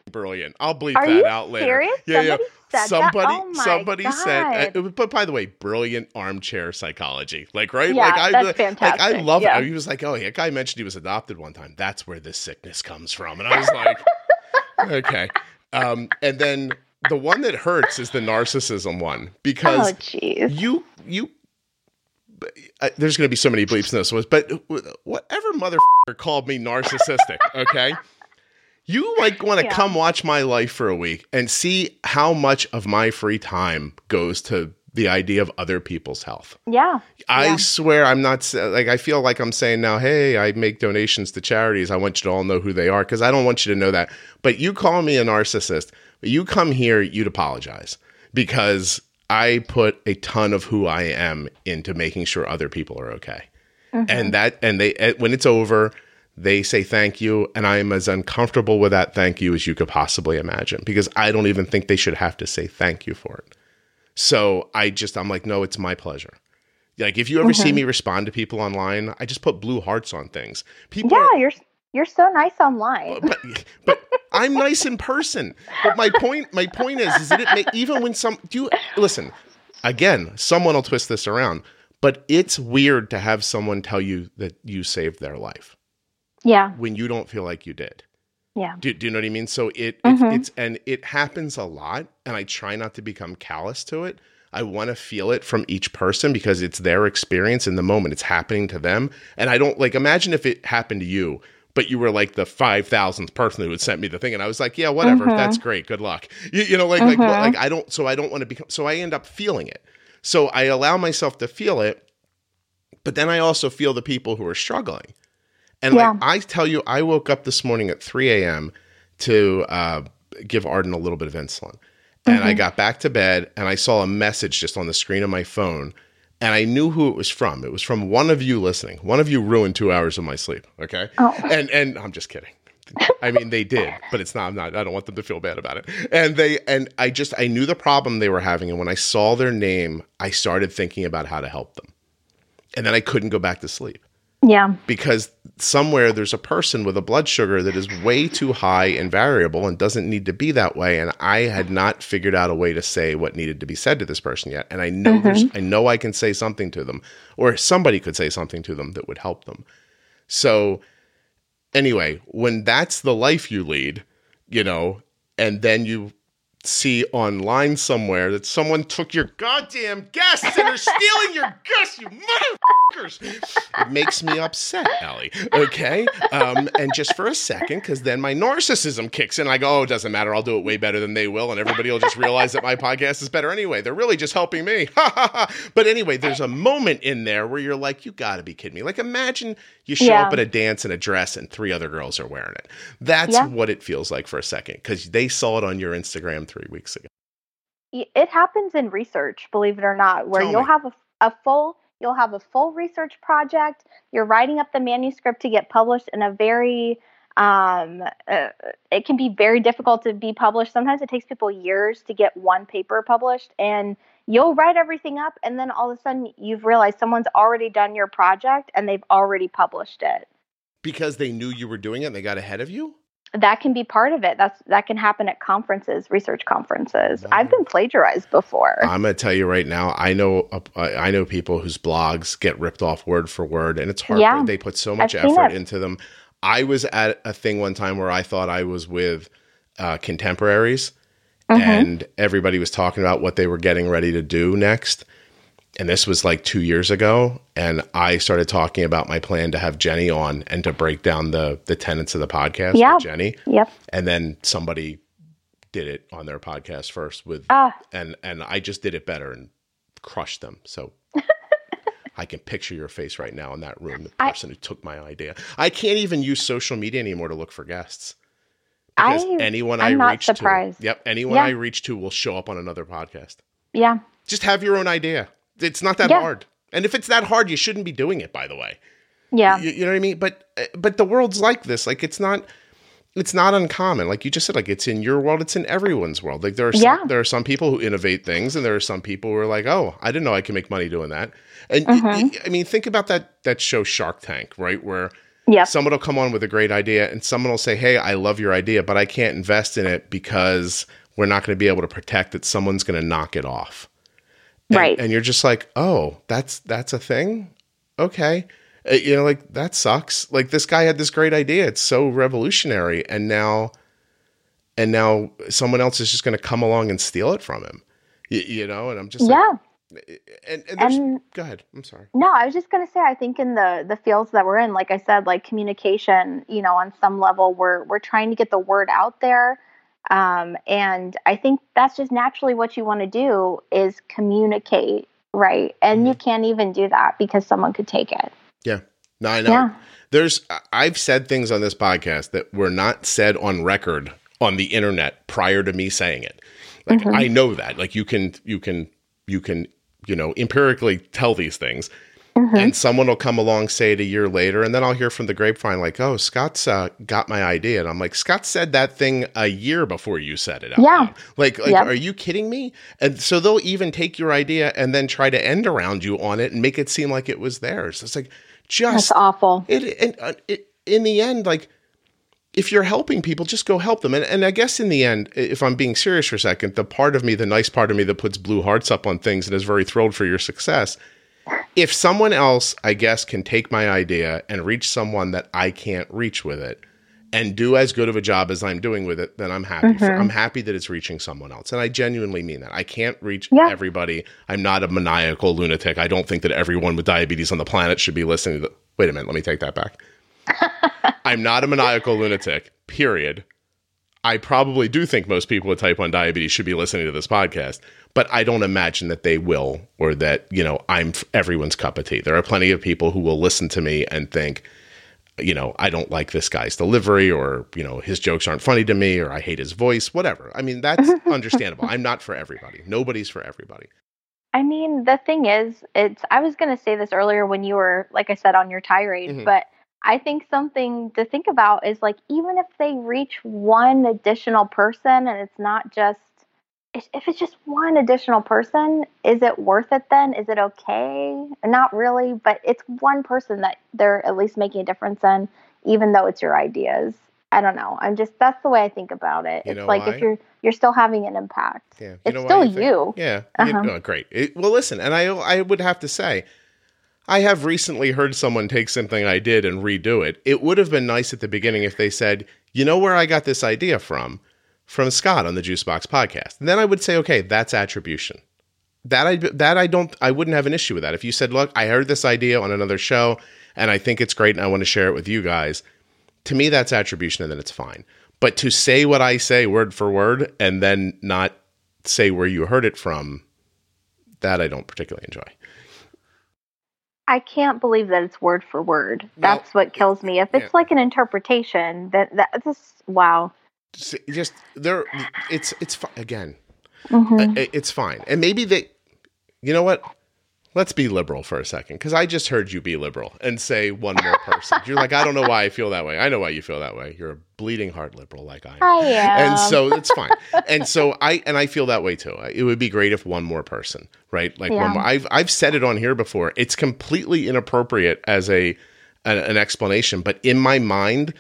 brilliant. I'll bleep Are that out later. serious? Yeah, Somebody yeah. said somebody? Oh somebody said. God. uh, but by the way, brilliant armchair psychology. Like right, Yeah, like I, that's like. I love Yeah. it. He was like, oh, yeah, guy mentioned he was adopted one time. That's where this sickness comes from, and I was like, okay. Um, and then the one that hurts is the narcissism one because Oh, you you uh, there's going to be so many bleeps in this one, but whatever motherfucker called me narcissistic, okay? You like want to Yeah. come watch my life for a week and see how much of my free time goes to the idea of other people's health. Yeah. I Yeah. swear I'm not like I feel like I'm saying now, hey, I make donations to charities. I want you to all know who they are because I don't want you to know that. But you call me a narcissist. But you come here, you'd apologize because I put a ton of who I am into making sure other people are okay. And that and they eh, when it's over, they say thank you and I am as uncomfortable with that thank you as you could possibly imagine because I don't even think they should have to say thank you for it. So I just I'm like no, it's my pleasure. Like if you ever see mm-hmm. me respond to people online, I just put blue hearts on things. People Yeah, are- you're you're so nice online. but, but I'm nice in person. But my point, my point is, is that it may, even when some do you listen again, someone will twist this around. But it's weird to have someone tell you that you saved their life Yeah. when you don't feel like you did. Yeah. Do, do you know what I mean? So it, Mhm. it's, it's and it happens a lot, and I try not to become callous to it. I want to feel it from each person because it's their experience in the moment. It's happening to them, and I don't like imagine if it happened to you, but you were like the five thousandth person who had sent me the thing, and I was like, yeah, whatever, Mhm. that's great, good luck. You, you know, like like Mhm. like I don't, so I don't want to become. So I end up feeling it. So I allow myself to feel it, but then I also feel the people who are struggling. And Yeah. like I tell you, I woke up this morning at 3 a.m. to uh, give Arden a little bit of insulin. And I got back to bed and I saw a message just on the screen of my phone. And I knew who it was from. It was from one of you listening. One of you ruined two hours of my sleep. Okay. Oh. And and I'm just kidding. I mean, they did, but it's not. I'm not. I don't want them to feel bad about it. And they and I just I knew the problem they were having, and when I saw their name, I started thinking about how to help them. And then I couldn't go back to sleep Yeah. because somewhere there's a person with a blood sugar that is way too high and variable and doesn't need to be that way and I had not figured out a way to say what needed to be said to this person yet and I know mm-hmm. there's I know I can say something to them or somebody could say something to them that would help them. So anyway, when that's the life you lead, you know, and then you see online somewhere that someone took your goddamn guests and are stealing your guests, you motherfuckers. It makes me upset, Allie. Okay? Um, and just for a second, because then my narcissism kicks in. I go, oh, it doesn't matter. I'll do it way better than they will. And everybody will just realize that my podcast is better anyway. They're really just helping me. but anyway, there's a moment in there where you're like, you got to be kidding me. Like, imagine you show Yeah. up at a dance in a dress and three other girls are wearing it. That's Yeah. what it feels like for a second because they saw it on your Instagram three weeks ago. It happens in research, believe it or not, where Tell you'll me. have a, a full you'll have a full research project. You're writing up the manuscript to get published in a very um, uh, it can be very difficult to be published. Sometimes it takes people years to get one paper published, and you'll write everything up, and then all of a sudden you've realized someone's already done your project and they've already published it. Because they knew you were doing it and they got ahead of you? That can be part of it. That's that can happen at conferences, research conferences. I've been plagiarized before. I'm going to tell you right now. I know uh, I know people whose blogs get ripped off word for word, and it's hard. Yeah. They put so much I've effort into them. I was at a thing one time where I thought I was with uh, contemporaries, Mhm. and everybody was talking about what they were getting ready to do next. And this was like two years ago, and I started talking about my plan to have Jenny on and to break down the the tenets of the podcast Yeah. with Jenny. Yep. And then somebody did it on their podcast first with Ah, and and I just did it better and crushed them. So I can picture your face right now in that room, the I- person who took my idea. I can't even use social media anymore to look for guests. Because I- anyone I'm I not reach surprised. to, yep, anyone Yeah. I reach to will show up on another podcast. yeah. Just have your own idea. It's not that Yeah. hard. And if it's that hard, you shouldn't be doing it. By the way, Yeah. you, you know what I mean? But uh, but the world's like this. Like it's not it's not uncommon. Like you just said, like it's in your world, it's in everyone's world. Like there are some, Yeah. there are some people who innovate things, and there are some people who are like, oh, I didn't know I can make money doing that. And Mhm. y- I mean, think about that that show Shark Tank, right? Where Yeah. Someone will come on with a great idea and someone will say, Hey, I love your idea, but I can't invest in it because we're not going to be able to protect it. Someone's going to knock it off. And, Right. And you're just like, oh, that's that's a thing. Okay. Uh, You know, like that sucks. Like this guy had this great idea. It's so revolutionary, and now, and now someone else is just going to come along and steal it from him. You, you know, and I'm just yeah. like, and, and, And go ahead. I'm sorry. No, I was just gonna say I think in the the fields that we're in, like I said, like communication, you know, on some level we're we're trying to get the word out there. Um, and I think that's just naturally what you want to do is communicate, right? And you can't even do that because someone could take it. Yeah. No, I know. Yeah. There's I've said things on this podcast that were not said on record on the internet prior to me saying it. Like Mhm. I know that. Like you can you can you can, you know, empirically tell these things. Mhm. And someone will come along, say it a year later, and then I'll hear from the grapevine, like, "Oh, Scott's uh, got my idea," and I'm like, "Scott said that thing a year before you said it." Out Yeah. loud. like, like, Yep. are you kidding me? And so they'll even take your idea and then try to end around you on it and make it seem like it was theirs. It's like just That's awful. it, and uh, it, in the end, like if you're helping people, just go help them. And, and I guess in the end, if I'm being serious for a second, the part of me, the nice part of me that puts blue hearts up on things and is very thrilled for your success. If someone else, I guess, can take my idea and reach someone that I can't reach with it and do as good of a job as I'm doing with it, then I'm happy. For, Mhm. I'm happy that it's reaching someone else. And I genuinely mean that. I can't reach Yeah. everybody. I'm not a maniacal lunatic. I don't think that everyone with diabetes on the planet should be listening to the, Wait a minute, let me take that back. I'm not a maniacal lunatic, period. I probably do think most people with type 1 diabetes should be listening to this podcast, but I don't imagine that they will or that, you know, I'm everyone's cup of tea. There are plenty of people who will listen to me and think, you know, I don't like this guy's delivery or, you know, his jokes aren't funny to me or I hate his voice, whatever. I mean, that's understandable. I'm not for everybody. Nobody's for everybody. I mean, the thing is, it's I was going to say this earlier when you were like I said on your tirade, Mhm. but I think something to think about is like even if they reach one additional person and it's not just if it's just one additional person, is it worth it then? Is it okay? Not really, but it's one person that they're at least making a difference in, even though it's your ideas. I don't know. I'm just that's the way I think about it. You it's like why? if you're you're still having an impact. Yeah. You It's still you Yeah. Uh-huh. know, great. It- well, listen, and I I would have to say, I have recently heard someone take something I did and redo it. It would have been nice at the beginning if they said, "You know where I got this idea from? From Scott on the Juicebox podcast." And then I would say, "Okay, that's attribution." That I that I don't I wouldn't have an issue with that. If you said, "Look, I heard this idea on another show and I think it's great and I want to share it with you guys." To me that's attribution and then it's fine. But to say what I say word for word and then not say where you heard it from, that I don't particularly enjoy. I can't believe that it's word for word. No. That's what kills me. If it's Yeah. like an interpretation, that that's just wow. Just, just there, it's it's again, Mhm. i- it's fine, and maybe they, you know what? Let's be liberal for a second, because I just heard you be liberal and say one more person. You're like, I don't know why I feel that way. I know why you feel that way. You're a bleeding heart liberal, like I am. I am. and so it's fine. and so I and I feel that way too. It would be great if one more person, right? Like Yeah. one more. I've I've said it on here before. It's completely inappropriate as a an, an explanation, but in my mind,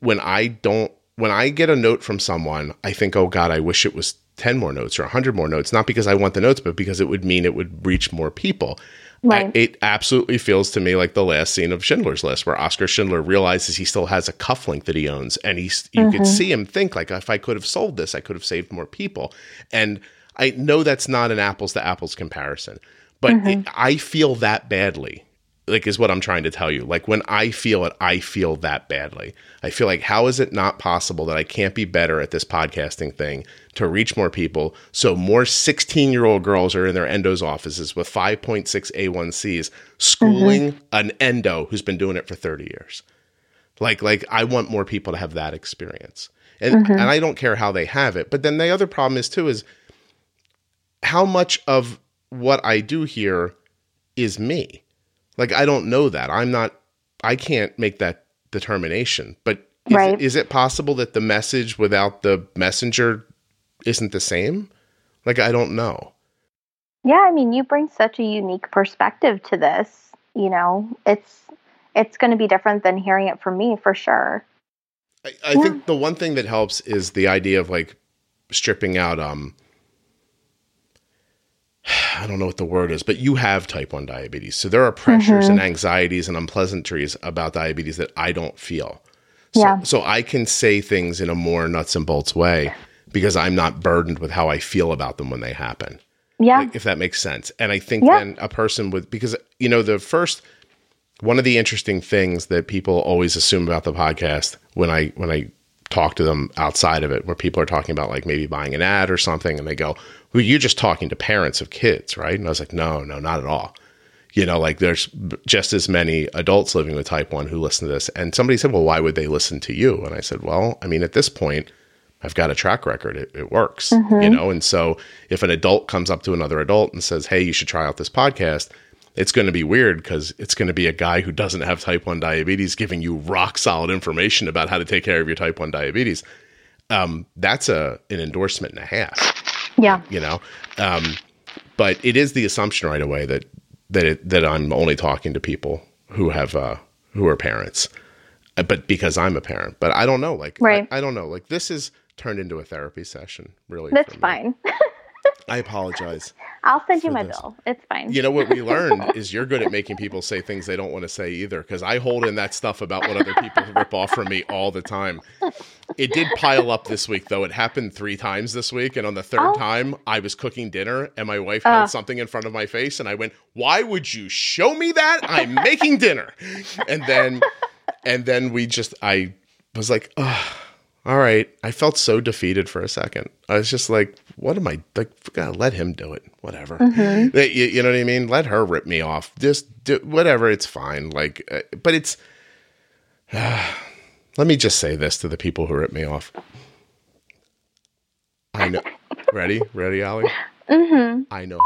when I don't when I get a note from someone, I think, oh God, I wish it was ten more notes or hundred more notes. Not because I want the notes, but because it would mean it would reach more people. Right. I- it absolutely feels to me like the last scene of Schindler's List, where Oskar Schindler realizes he still has a cufflink that he owns, and he's you could mm-hmm. see him think like, if I could have sold this, I could have saved more people. And I know that's not an apples to apples comparison, but it, mm-hmm. I feel that badly. Like is what I'm trying to tell you. Like when I feel it, I feel that badly. I feel like how is it not possible that I can't be better at this podcasting thing to reach more people so more 16 year old girls are in their endo's offices with 5.6 A1Cs schooling mm-hmm. an endo who's been doing it for 30 years. Like like I want more people to have that experience. And mm-hmm. and I don't care how they have it. But then the other problem is too is how much of what I do here is me. Like I don't know that. I'm not I can't make that determination. But is, Right. is it possible that the message without the messenger isn't the same? Like I don't know. Yeah, I mean, you bring such a unique perspective to this. You know, it's it's going to be different than hearing it from me for sure. I, I yeah. think the one thing that helps is the idea of like stripping out um I don't know what the word is, but you have type 1 diabetes. So there are pressures mm-hmm. and anxieties and unpleasantries about diabetes that I don't feel. So, yeah. so I can say things in a more nuts and bolts way because I'm not burdened with how I feel about them when they happen. Yeah. Like, if that makes sense. And I think yeah. then a person with, because, you know, the first, one of the interesting things that people always assume about the podcast when I, when I talk to them outside of it, where people are talking about like maybe buying an ad or something and they go, well, you're just talking to parents of kids, right? And I was like, no, no, not at all. You know, like there's just as many adults living with type 1 who listen to this. And somebody said, well, why would they listen to you? And I said, well, I mean, at this point, I've got a track record. It, it works, mm-hmm. you know? And so if an adult comes up to another adult and says, hey, you should try out this podcast, it's going to be weird because it's going to be a guy who doesn't have type 1 diabetes giving you rock solid information about how to take care of your type 1 diabetes. Um, that's a an endorsement and a half. Yeah. You know, um, but it is the assumption right away that that it, that I'm only talking to people who have uh, who are parents, uh, but because I'm a parent. But I don't know. Like, right. I, I don't know. Like, this is turned into a therapy session. Really, that's fine. I apologize. I'll send you my this. bill. It's fine. You know what we learned is you're good at making people say things they don't want to say either. Because I hold in that stuff about what other people rip off from me all the time. It did pile up this week, though. It happened three times this week, and on the third oh. time, I was cooking dinner, and my wife held uh. something in front of my face, and I went, "Why would you show me that? I'm making dinner." And then, and then we just, I was like, "Oh." All right. I felt so defeated for a second. I was just like, what am I like? God, let him do it. Whatever. Mm-hmm. You, you, know what I mean? Let her rip me off. Just do whatever. It's fine. Like, uh, but it's. Uh, let me just say this to the people who rip me off. I know. ready? Ready, Allie? Mm-hmm. I know.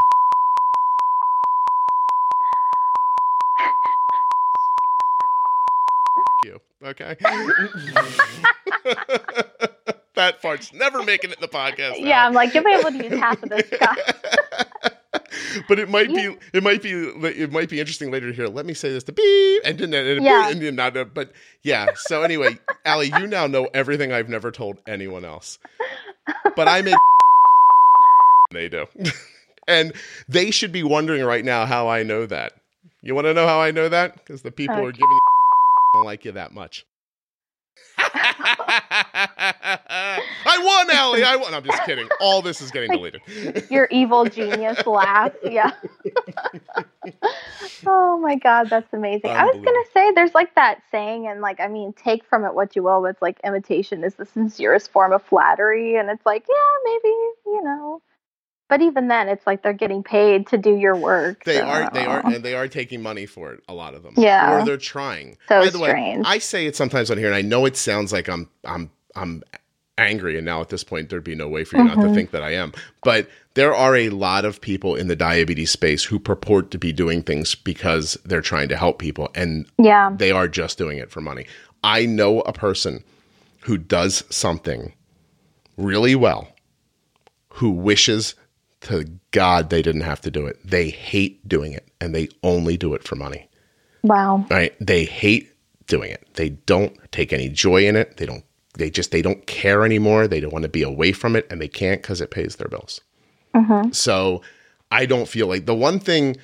you. Okay. that part's never making it in the podcast. Now. Yeah, I'm like, you'll be able to use half of this stuff. but it might be it might be it might be interesting later to hear. Let me say this to beep and then and, yeah. and, and not. Uh, but yeah. So anyway, Allie, you now know everything I've never told anyone else. But I make they do, and they should be wondering right now how I know that. You want to know how I know that? Because the people okay. are giving you don't like you that much. I won, Allie. I won. I'm just kidding. All this is getting deleted. Your evil genius laugh. Yeah. oh my God, that's amazing. I was gonna say there's like that saying, and like I mean, take from it what you will. But it's like imitation is the sincerest form of flattery, and it's like, yeah, maybe you know, but even then, it's like they're getting paid to do your work. They so. are, they are, and they are taking money for it. A lot of them, yeah, or they're trying. So By the strange. way, I say it sometimes on here, and I know it sounds like I'm, I'm, I'm angry. And now at this point, there'd be no way for you mm-hmm. not to mm-hmm. think that I am. But there are a lot of people in the diabetes space who purport to be doing things because they're trying to help people, and yeah, they are just doing it for money. I know a person who does something really well, who wishes to God they didn't have to do it. They hate doing it and they only do it for money. Wow. Right? They hate doing it. They don't take any joy in it. They don't they just they don't care anymore. They don't want to be away from it and they can't cuz it pays their bills. Mm-hmm. So I don't feel like the one thing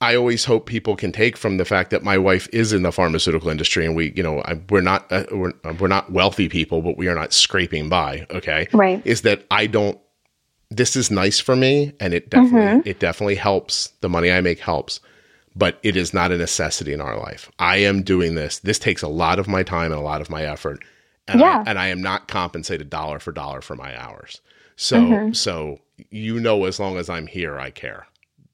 I always hope people can take from the fact that my wife is in the pharmaceutical industry and we, you know, I, we're not uh, we're, we're not wealthy people, but we are not scraping by. Okay, right? Is that I don't this is nice for me and it definitely mm-hmm. it definitely helps the money i make helps but it is not a necessity in our life i am doing this this takes a lot of my time and a lot of my effort and, yeah. I, and I am not compensated dollar for dollar for my hours so mm-hmm. so you know as long as i'm here i care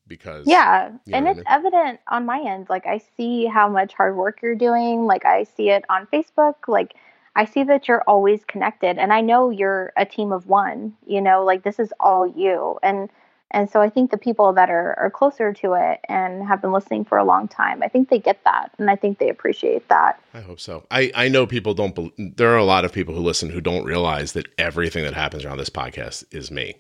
because yeah and it's I mean? evident on my end like i see how much hard work you're doing like i see it on facebook like I see that you're always connected and I know you're a team of one, you know, like this is all you. And and so I think the people that are, are closer to it and have been listening for a long time, I think they get that and I think they appreciate that. I hope so. I, I know people don't, be, there are a lot of people who listen who don't realize that everything that happens around this podcast is me.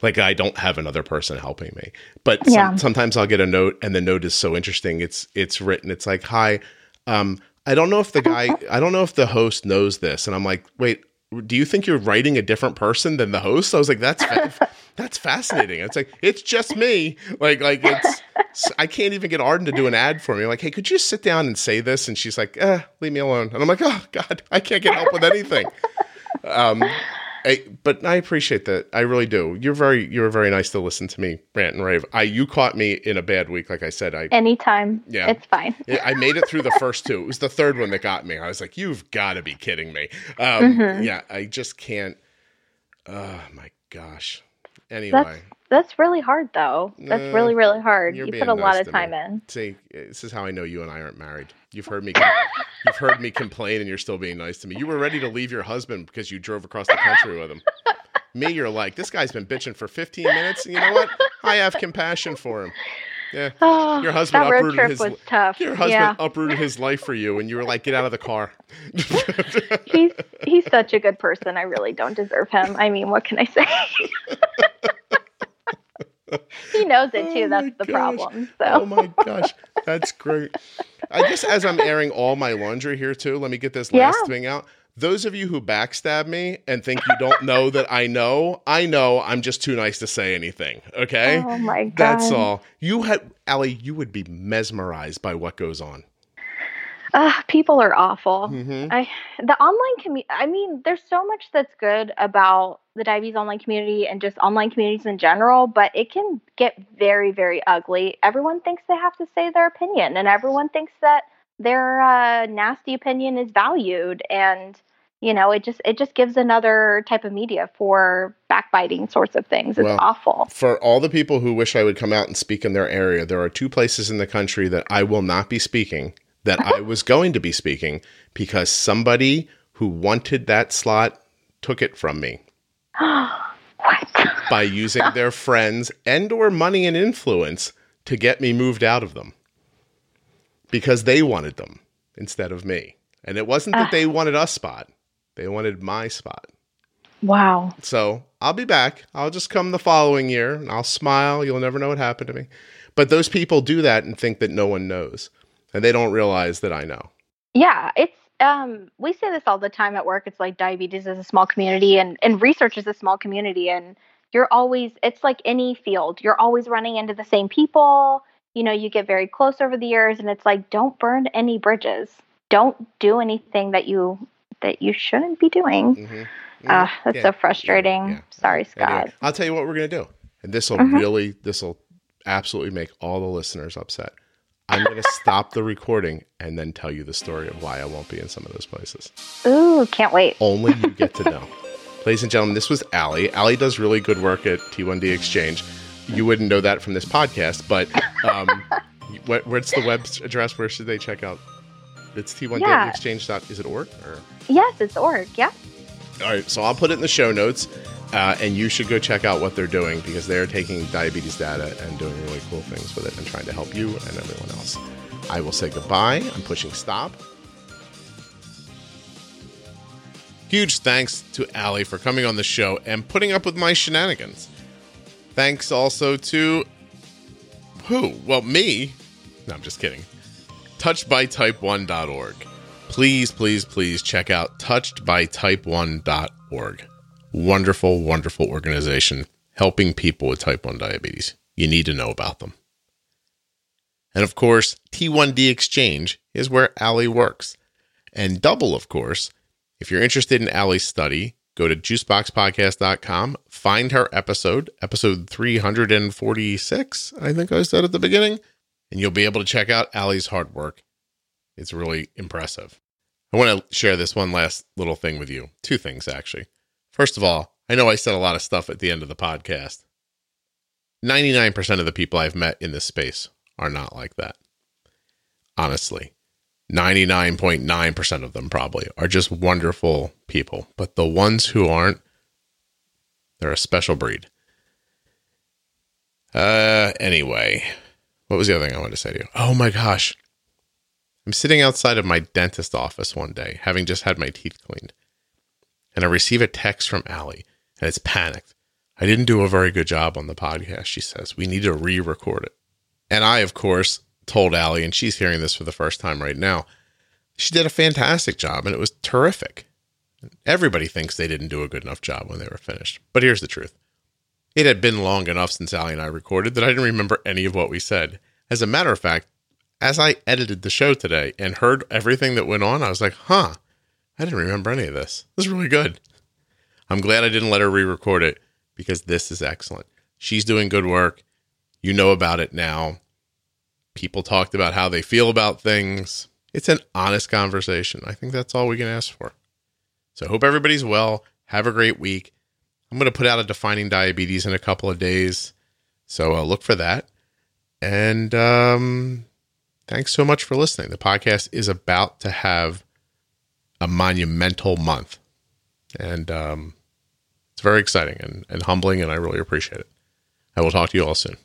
Like I don't have another person helping me, but some, yeah. sometimes I'll get a note and the note is so interesting. It's, it's written, it's like, hi, Um, I don't know if the guy, I don't know if the host knows this. And I'm like, wait, do you think you're writing a different person than the host? I was like, that's that's fascinating. It's like it's just me. Like like it's I can't even get Arden to do an ad for me. like, hey, could you sit down and say this? And she's like, eh, leave me alone. And I'm like, oh God, I can't get help with anything. Um, I, but I appreciate that. I really do. You're very you're very nice to listen to me rant and rave. I you caught me in a bad week, like I said. I anytime. Yeah, it's fine. I made it through the first two. It was the third one that got me. I was like, you've got to be kidding me. Um, mm-hmm. Yeah, I just can't. Oh my gosh. Anyway. That's, that's really hard, though. That's uh, really, really hard. You put a nice lot of time me. in. See, this is how I know you and I aren't married. You've heard me. you've heard me complain, and you're still being nice to me. You were ready to leave your husband because you drove across the country with him. me, you're like, this guy's been bitching for 15 minutes. And you know what? I have compassion for him. Yeah, oh, your husband uprooted his. Was tough. Your husband yeah. uprooted his life for you, and you were like, "Get out of the car." he's he's such a good person. I really don't deserve him. I mean, what can I say? he knows it too. Oh That's the gosh. problem. So. Oh my gosh, that's great. I guess as I'm airing all my laundry here too, let me get this last yeah. thing out. Those of you who backstab me and think you don't know that I know, I know. I'm just too nice to say anything. Okay. Oh my god. That's all. You had Allie. You would be mesmerized by what goes on. Uh, people are awful. Mm-hmm. I the online community. I mean, there's so much that's good about the diabetes online community and just online communities in general, but it can get very, very ugly. Everyone thinks they have to say their opinion, and everyone thinks that their uh, nasty opinion is valued, and you know, it just it just gives another type of media for backbiting sorts of things. It's well, awful. For all the people who wish I would come out and speak in their area, there are two places in the country that I will not be speaking that I was going to be speaking because somebody who wanted that slot took it from me. what? By using their friends and or money and influence to get me moved out of them. Because they wanted them instead of me. And it wasn't that uh, they wanted a spot. They wanted my spot. Wow. So I'll be back. I'll just come the following year and I'll smile. You'll never know what happened to me. But those people do that and think that no one knows and they don't realize that I know. Yeah, it's um we say this all the time at work. It's like diabetes is a small community and and research is a small community and you're always it's like any field. You're always running into the same people. You know, you get very close over the years and it's like don't burn any bridges. Don't do anything that you that you shouldn't be doing. Mm-hmm. Mm-hmm. Uh, that's yeah. so frustrating. Yeah. Yeah. Sorry, Scott. I'll tell you what we're gonna do, and this will mm-hmm. really, this will absolutely make all the listeners upset. I'm going to stop the recording and then tell you the story of why I won't be in some of those places. Ooh, can't wait. Only you get to know. Ladies and gentlemen, this was Allie. Allie does really good work at T1D Exchange. You wouldn't know that from this podcast, but um, what, what's the web address? Where should they check out? It's T1D yeah. Is it org? Or? Yes, it's org. Yeah. All right, so I'll put it in the show notes. Uh, and you should go check out what they're doing because they're taking diabetes data and doing really cool things with it and trying to help you and everyone else. I will say goodbye. I'm pushing stop. Huge thanks to Allie for coming on the show and putting up with my shenanigans. Thanks also to who? Well, me. No, I'm just kidding. Touchedbytype1.org. Please, please, please check out touchedbytype1.org wonderful, wonderful organization helping people with type 1 diabetes. You need to know about them. And of course, T1D Exchange is where Allie works. And double, of course, if you're interested in Allie's study, go to juiceboxpodcast.com, find her episode, episode 346, I think I said at the beginning, and you'll be able to check out Allie's hard work. It's really impressive. I want to share this one last little thing with you. Two things, actually. First of all, I know I said a lot of stuff at the end of the podcast. 99% of the people I've met in this space are not like that. Honestly, 99.9% of them probably are just wonderful people. But the ones who aren't, they're a special breed. Uh, anyway, what was the other thing I wanted to say to you? Oh my gosh. I'm sitting outside of my dentist office one day, having just had my teeth cleaned and I receive a text from Allie, and it's panicked. I didn't do a very good job on the podcast, she says. We need to re record it. And I, of course, told Allie, and she's hearing this for the first time right now. She did a fantastic job and it was terrific. Everybody thinks they didn't do a good enough job when they were finished. But here's the truth it had been long enough since Allie and I recorded that I didn't remember any of what we said. As a matter of fact, as I edited the show today and heard everything that went on, I was like, huh, I didn't remember any of this. This is really good. I'm glad I didn't let her re record it because this is excellent. She's doing good work. You know about it now. People talked about how they feel about things. It's an honest conversation. I think that's all we can ask for. So hope everybody's well. Have a great week. I'm going to put out a defining diabetes in a couple of days. So uh, look for that. And um, thanks so much for listening. The podcast is about to have a monumental month. And um, it's very exciting and, and humbling, and I really appreciate it. I will talk to you all soon.